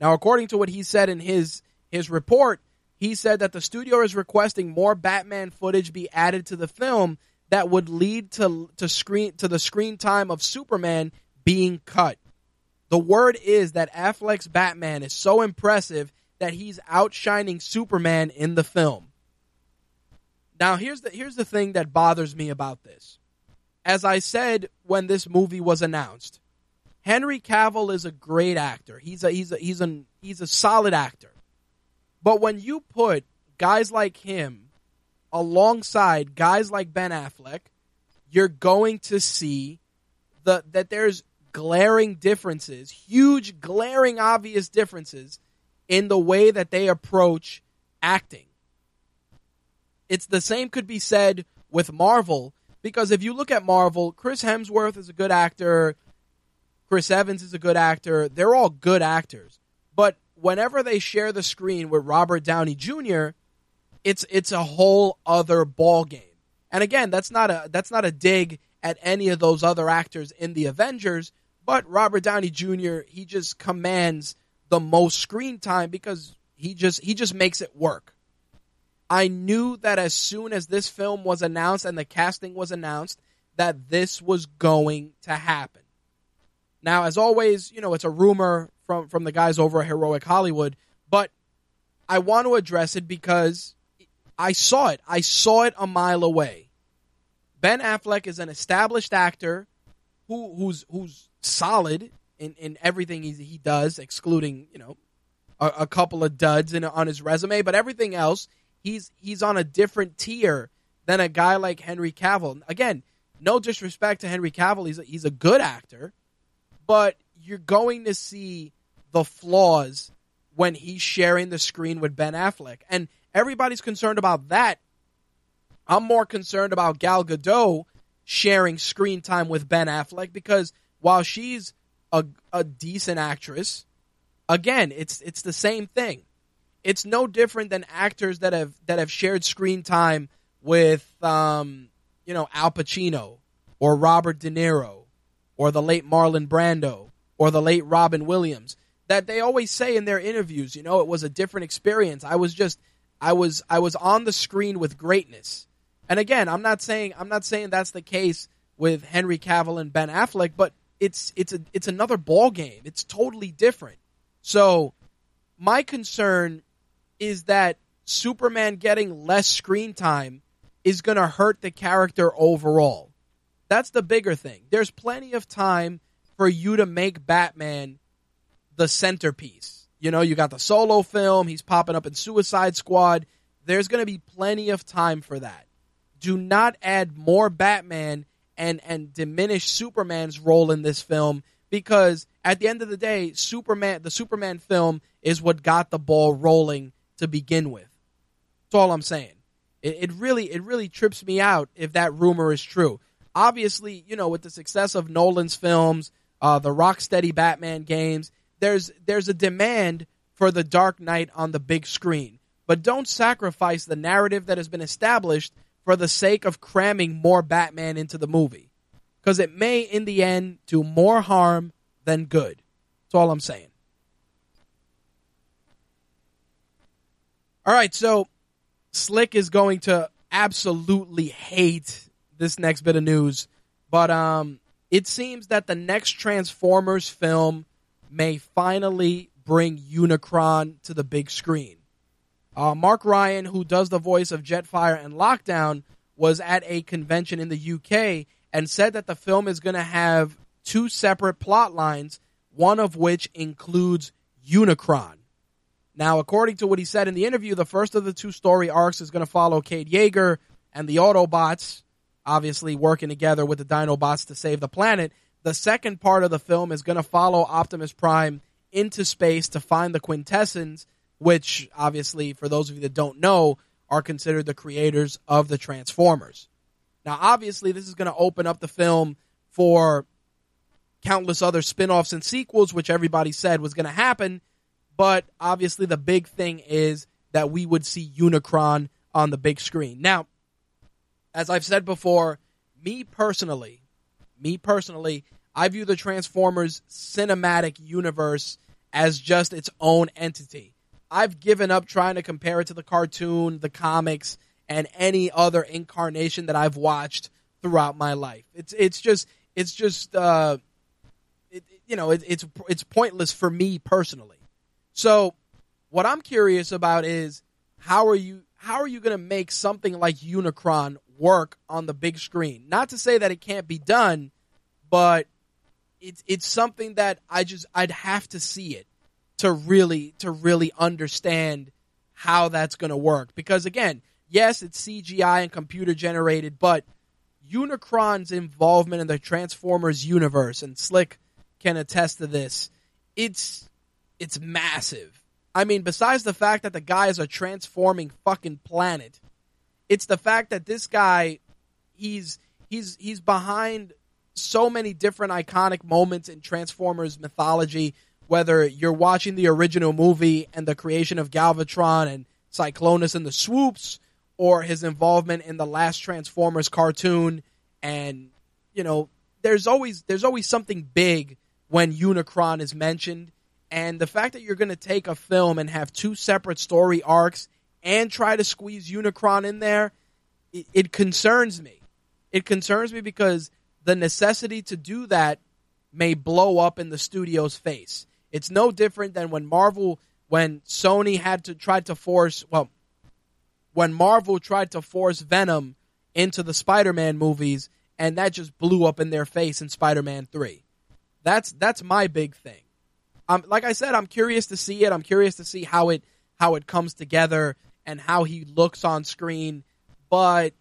Now, according to what he said in his his report, he said that the studio is requesting more Batman footage be added to the film that would lead to to screen to the screen time of Superman being cut. The word is that Affleck's Batman is so impressive that he's outshining Superman in the film. Now here's the here's the thing that bothers me about this. As I said when this movie was announced, Henry Cavill is a great actor. He's a he's a he's a he's a solid actor. But when you put guys like him alongside guys like Ben Affleck, you're going to see the that there's glaring differences, huge glaring obvious differences in the way that they approach acting. It's the same could be said with Marvel because if you look at Marvel, Chris Hemsworth is a good actor, Chris Evans is a good actor. They're all good actors. But whenever they share the screen with Robert Downey Jr., it's it's a whole other ball game. And again, that's not a that's not a dig at any of those other actors in the Avengers, but Robert Downey Jr. he just commands the most screen time because he just he just makes it work. I knew that as soon as this film was announced and the casting was announced, that this was going to happen. Now, as always, you know, it's a rumor from, from the guys over at Heroic Hollywood, but I want to address it because I saw it. I saw it a mile away. Ben Affleck is an established actor who, who's who's solid in, in everything he, he does, excluding, you know, a, a couple of duds in, on his resume, but everything else – he's he's on a different tier than a guy like Henry Cavill. Again, no disrespect to Henry Cavill, he's a, he's a good actor, but you're going to see the flaws when he's sharing the screen with Ben Affleck, and everybody's concerned about that. I'm more concerned about Gal Gadot sharing screen time with Ben Affleck because while she's a, a decent actress, again, it's it's the same thing it's no different than actors that have that have shared screen time with um, you know Al Pacino or Robert De Niro or the late Marlon Brando or the late Robin Williams that they always say in their interviews, you know, it was a different experience. I was just I was I was on the screen with greatness. And again, I'm not saying I'm not saying that's the case with Henry Cavill and Ben Affleck, but it's it's a it's another ball game. It's totally different. So my concern is that Superman getting less screen time is going to hurt the character overall. That's the bigger thing. There's plenty of time for you to make Batman the centerpiece. You know, you got the solo film, he's popping up in Suicide Squad. There's going to be plenty of time for that. Do not add more Batman and and diminish Superman's role in this film because at the end of the day, Superman the Superman film is what got the ball rolling to begin with. That's all I'm saying. It, it really it really trips me out if that rumor is true. Obviously, you know, with the success of Nolan's films, uh, the Rocksteady Batman games, there's there's a demand for the Dark Knight on the big screen. But don't sacrifice the narrative that has been established for the sake of cramming more Batman into the movie. Because it may, in the end, do more harm than good. That's all I'm saying. All right, so Slick is going to absolutely hate this next bit of news, but um, it seems that the next Transformers film may finally bring Unicron to the big screen. Uh, Mark Ryan, who does the voice of Jetfire and Lockdown, was at a convention in the UK and said that the film is going to have two separate plot lines, one of which includes Unicron. Now, according to what he said in the interview, the first of the two story arcs is going to follow Cade Yeager and the Autobots, obviously working together with the Dinobots to save the planet. The second part of the film is going to follow Optimus Prime into space to find the Quintessons, which, obviously, for those of you that don't know, are considered the creators of the Transformers. Now, obviously, this is going to open up the film for countless other spin offs and sequels, which everybody said was going to happen. But obviously, the big thing is that we would see Unicron on the big screen. Now, as I've said before, me personally, me personally, I view the Transformers cinematic universe as just its own entity. I've given up trying to compare it to the cartoon, the comics, and any other incarnation that I've watched throughout my life. It's it's just it's just uh, it, you know it, it's it's pointless for me personally. So what I'm curious about is how are you how are you going to make something like Unicron work on the big screen? Not to say that it can't be done, but it's it's something that I just I'd have to see it to really to really understand how that's going to work because again, yes, it's CGI and computer generated, but Unicron's involvement in the Transformers universe and Slick can attest to this. It's it's massive. I mean, besides the fact that the guy is a transforming fucking planet, it's the fact that this guy he's he's he's behind so many different iconic moments in Transformers mythology. Whether you're watching the original movie and the creation of Galvatron and Cyclonus and the swoops, or his involvement in the last Transformers cartoon, and you know, there's always there's always something big when Unicron is mentioned, and the fact that you're going to take a film and have two separate story arcs and try to squeeze Unicron in there, it, it concerns me. It concerns me because the necessity to do that may blow up in the studio's face. It's no different than when Marvel, when Sony had to try to force, well, when Marvel tried to force Venom into the Spider-Man movies, and that just blew up in their face in Spider-Man Three. That's that's my big thing. Um, like I said, I'm curious to see it. I'm curious to see how it how it comes together and how he looks on screen. But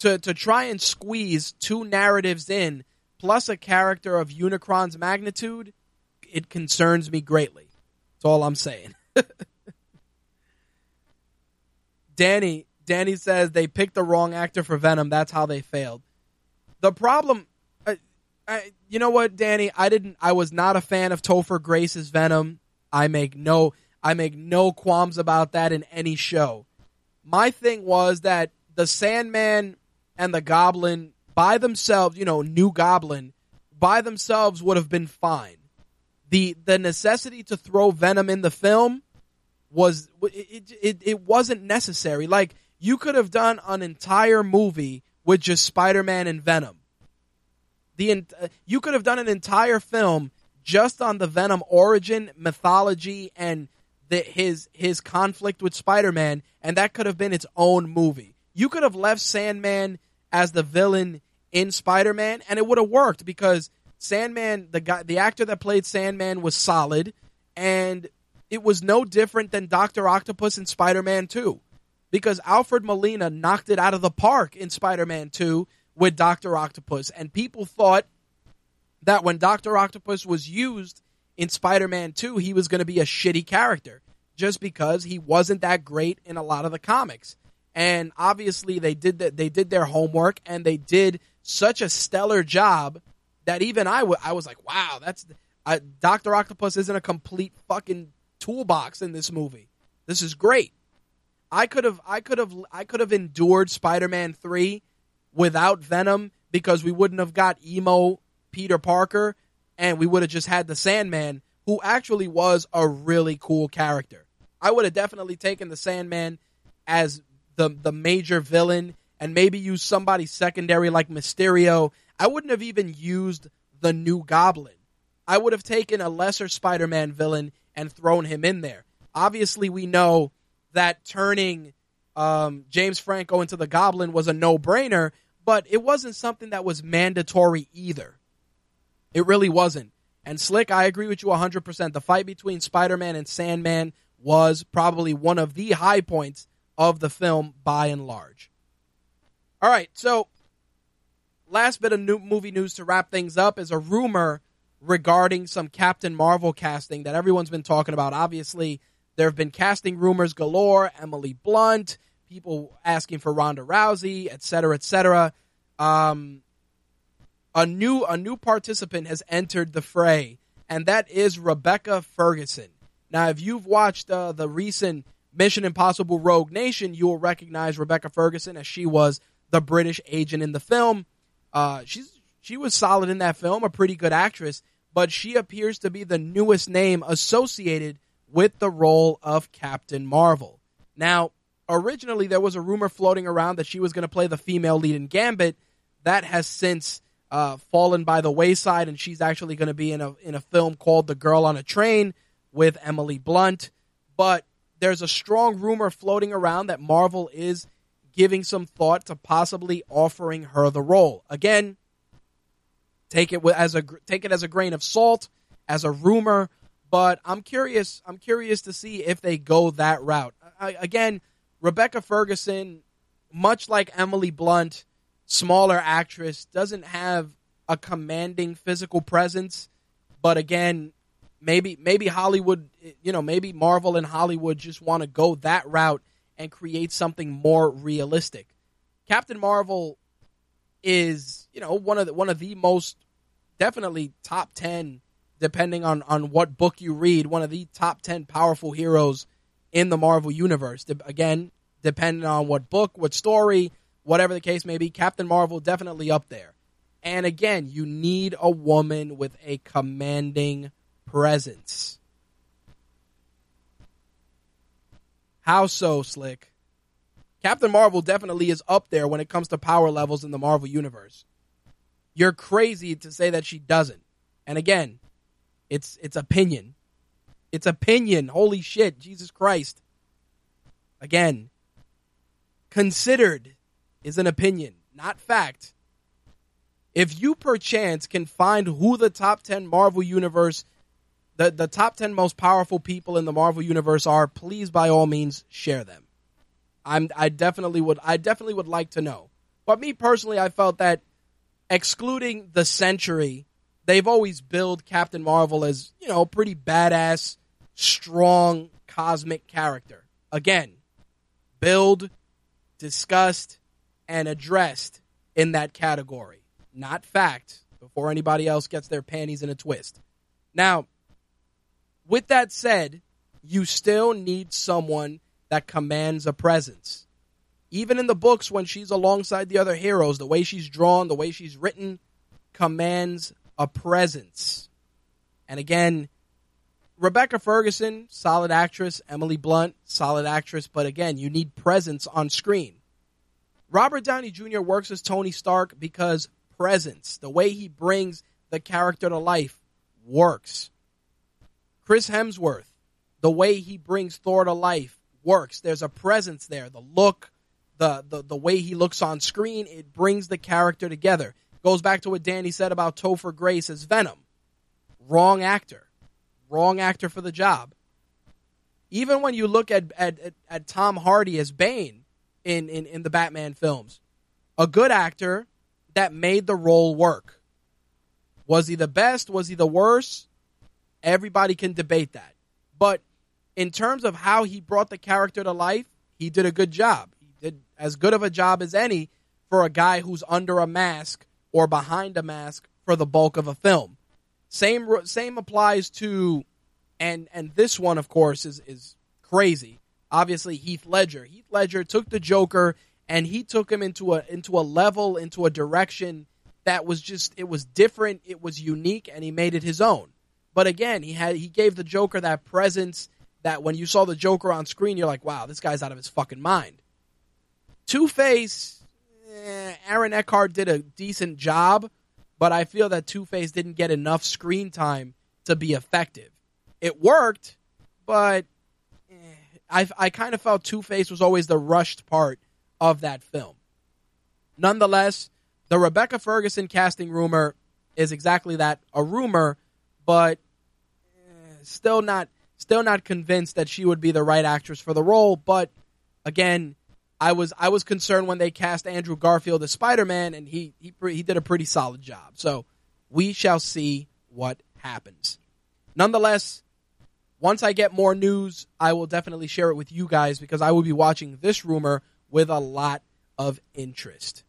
to to try and squeeze two narratives in plus a character of Unicron's magnitude, it concerns me greatly. That's all I'm saying. [laughs] Danny Danny says they picked the wrong actor for Venom. That's how they failed. The problem, I, I, you know what, Danny? I didn't. I was not a fan of Topher Grace's Venom. I make no. I make no qualms about that in any show. My thing was that the Sandman and the Goblin by themselves, you know, New Goblin by themselves would have been fine. The the necessity to throw Venom in the film was it, it it wasn't necessary. Like you could have done an entire movie with just Spider-Man and Venom. The uh, you could have done an entire film just on the Venom origin, mythology and the, his his conflict with Spider-Man and that could have been its own movie. You could have left Sandman as the villain in Spider-Man and it would have worked because Sandman, the guy, the actor that played Sandman was solid and it was no different than Dr. Octopus in Spider-Man 2 because Alfred Molina knocked it out of the park in Spider-Man 2 with Dr. Octopus and people thought that when Dr. Octopus was used in Spider-Man 2, he was going to be a shitty character just because he wasn't that great in a lot of the comics. And obviously they did that they did their homework and they did such a stellar job that even I, w- I was like, wow, that's uh, Doctor Octopus isn't a complete fucking toolbox in this movie. This is great. I could have I could have I could have endured Spider-Man 3 without Venom because we wouldn't have got emo Peter Parker and we would have just had the Sandman who actually was a really cool character. I would have definitely taken the Sandman as the the major villain and maybe use somebody secondary like Mysterio. I wouldn't have even used the new Goblin. I would have taken a lesser Spider-Man villain and thrown him in there. Obviously, we know that turning um, James Franco into the Goblin was a no-brainer, but it wasn't something that was mandatory either. It really wasn't. And Slick, I agree with you 100%. The fight between Spider-Man and Sandman was probably one of the high points of the film by and large. All right, so last bit of new movie news to wrap things up is a rumor regarding some Captain Marvel casting that everyone's been talking about. Obviously, there have been casting rumors galore, Emily Blunt, people asking for Ronda Rousey, etc., etc. Um, a new a new participant has entered the fray, and that is Rebecca Ferguson. Now, if you've watched uh, the recent Mission Impossible Rogue Nation, you will recognize Rebecca Ferguson as she was the British agent in the film. Uh, she's she was solid in that film, a pretty good actress, but she appears to be the newest name associated with the role of Captain Marvel. Now, originally there was a rumor floating around that she was going to play the female lead in Gambit. That has since uh, fallen by the wayside, and she's actually going to be in a in a film called The Girl on a Train with Emily Blunt. But there's a strong rumor floating around that Marvel is giving some thought to possibly offering her the role. Again, take it as a take it as a grain of salt, as a rumor. But I'm curious. I'm curious to see if they go that route. I, again, Rebecca Ferguson, much like Emily Blunt, smaller actress, doesn't have a commanding physical presence. But again, maybe maybe Hollywood, you know, maybe Marvel and Hollywood just want to go that route and create something more realistic. Captain Marvel is, you know, one of the, one of the most definitely top 10 depending on on what book you read, one of the top 10 powerful heroes in the Marvel universe. Again, depending on what book, what story, whatever the case may be, Captain Marvel definitely up there. And again, you need a woman with a commanding presence. How so, Slick? Captain Marvel definitely is up there when it comes to power levels in the Marvel universe. You're crazy to say that she doesn't. And again, it's it's opinion. It's opinion. Holy shit, Jesus Christ. Again, considered is an opinion, not fact. If you perchance can find who the top 10 Marvel universe the the top 10 most powerful people in the Marvel universe are, please by all means share them. I'm I definitely would I definitely would like to know. But me personally, I felt that excluding the Sentry, they've always billed Captain Marvel as, you know, pretty badass, strong cosmic character. Again, build, discussed, and addressed in that category. Not fact, before anybody else gets their panties in a twist. Now, with that said, you still need someone that commands a presence. Even in the books, when she's alongside the other heroes, the way she's drawn, the way she's written, commands a presence. And again, Rebecca Ferguson, solid actress. Emily Blunt, solid actress. But again, you need presence on screen. Robert Downey Jr. works as Tony Stark because presence, the way he brings the character to life, works. Chris Hemsworth, the way he brings Thor to life works. There's a presence there. The look, the the, the way he looks on screen, it brings the character together. Goes back to what Danny said about Topher Grace as Venom. Wrong actor. Wrong actor for the job. Even when you look at, at, at Tom Hardy as Bane in, in, in the Batman films, a good actor that made the role work. Was he the best? Was he the worst? Everybody can debate that. But in terms of how he brought the character to life, he did a good job. He did as good of a job as any for a guy who's under a mask or behind a mask for the bulk of a film. Same same applies to and and this one of course is is crazy. Obviously Heath Ledger. Heath Ledger took the Joker and he took him into a into a level, into a direction that was just it was different, it was unique and he made it his own. But again, he had he gave the Joker that presence that when you saw the Joker on screen, you're like, wow, this guy's out of his fucking mind. Two Face, eh, Aaron Eckhart did a decent job, but I feel that Two Face didn't get enough screen time to be effective. It worked, but I, I kind of felt Two Face was always the rushed part of that film. Nonetheless, the Rebecca Ferguson casting rumor is exactly that a rumor, but eh, still not Still not convinced that she would be the right actress for the role, but again, I was I was concerned when they cast Andrew Garfield as Spider Man, and he he he did a pretty solid job. So we shall see what happens. Nonetheless, once I get more news, I will definitely share it with you guys because I will be watching this rumor with a lot of interest.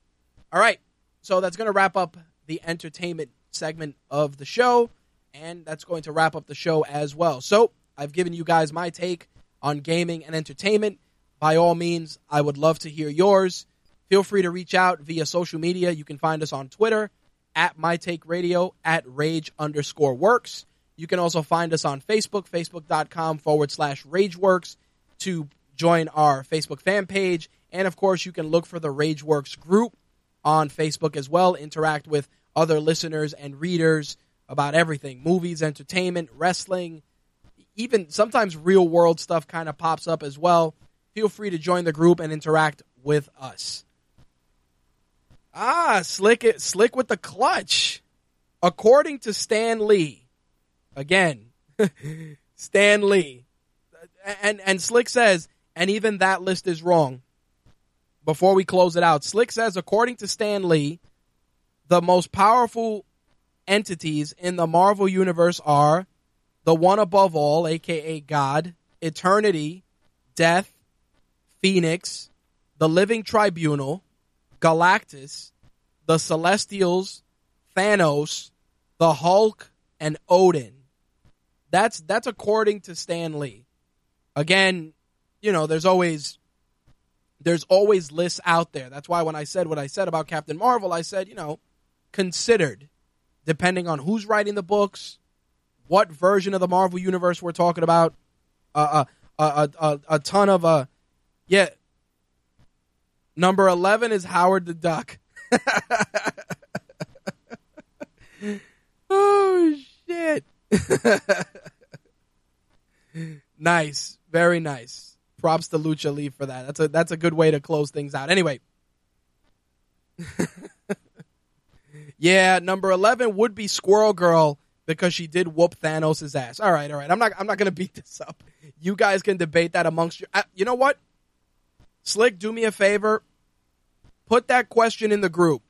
All right, so that's going to wrap up the entertainment segment of the show, and that's going to wrap up the show as well. So I've given you guys my take on gaming and entertainment. By all means, I would love to hear yours. Feel free to reach out via social media. You can find us on Twitter at My Take Radio at Rage underscore Works. You can also find us on Facebook, facebook.com forward slash RageWorks to join our Facebook fan page. And of course, you can look for the RageWorks group on Facebook as well. Interact with other listeners and readers about everything movies, entertainment, wrestling, even sometimes real world stuff kind of pops up as well. Feel free to join the group and interact with us. Ah, slick it, slick with the clutch. According to Stan Lee, again, [laughs] Stan Lee, and and Slick says, and even that list is wrong. Before we close it out, Slick says, according to Stan Lee, the most powerful entities in the Marvel universe are the one above all, aka God, eternity, death, Phoenix, the living tribunal, Galactus, the Celestials, Thanos, the Hulk, and Odin. That's that's according to Stan Lee. Again, you know, there's always there's always lists out there. That's why when I said what I said about Captain Marvel, I said, you know, considered depending on who's writing the books, what version of the Marvel universe we're talking about. Uh, uh, uh, a ton of uh, yeah. Number eleven is Howard the Duck. [laughs] oh shit! [laughs] nice, very nice. Props to Lucha Lee for that. That's a that's a good way to close things out. Anyway. [laughs] yeah, number eleven would be Squirrel Girl because she did whoop Thanos' ass. All right, all right. I'm not I'm not going to beat this up. You guys can debate that amongst you. Uh, you know what? Slick, do me a favor. Put that question in the group.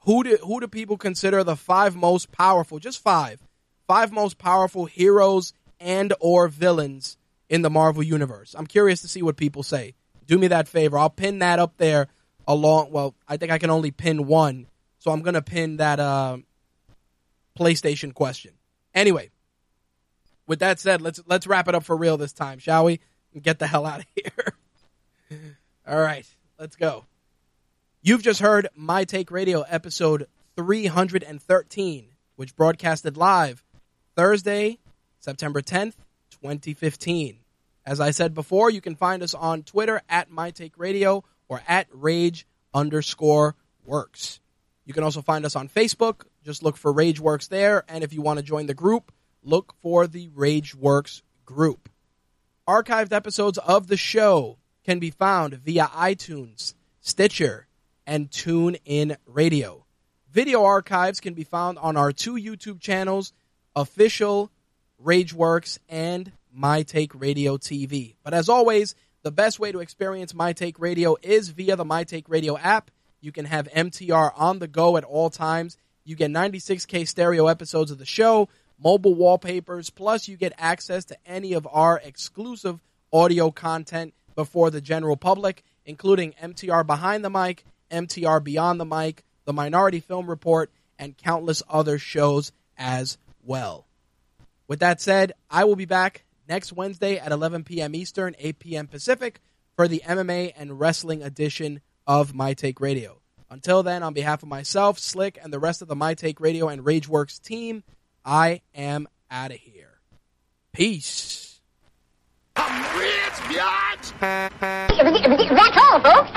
Who do who do people consider the five most powerful? Just five. Five most powerful heroes and or villains in the Marvel universe. I'm curious to see what people say. Do me that favor. I'll pin that up there along well, I think I can only pin one. So I'm going to pin that uh PlayStation question. Anyway, with that said, let's let's wrap it up for real this time, shall we? And get the hell out of [laughs] here. All right, let's go. You've just heard My Take Radio episode 313, which broadcasted live Thursday, September 10th, 2015. As I said before, you can find us on Twitter at MyTakeRadio or at Rage underscore Works. You can also find us on Facebook. Just look for RageWorks there. And if you want to join the group, look for the RageWorks group. Archived episodes of the show can be found via iTunes, Stitcher, and Tune In Radio. Video archives can be found on our two YouTube channels, official Rageworks and My Take Radio TV. But as always, the best way to experience My Take Radio is via the My Take Radio app. You can have MTR on the go at all times. You get 96K stereo episodes of the show, mobile wallpapers, plus you get access to any of our exclusive audio content before the general public, including MTR Behind the Mic, MTR Beyond the Mic, the Minority Film Report, and countless other shows as well. With that said, I will be back next Wednesday at 11 p.m. Eastern, 8 p.m. Pacific for the MMA and wrestling edition of My Take Radio. Until then, on behalf of myself, Slick, and the rest of the My Take Radio and Rageworks team, I am out of here. Peace. I'm rich, biatch! That's all, folks.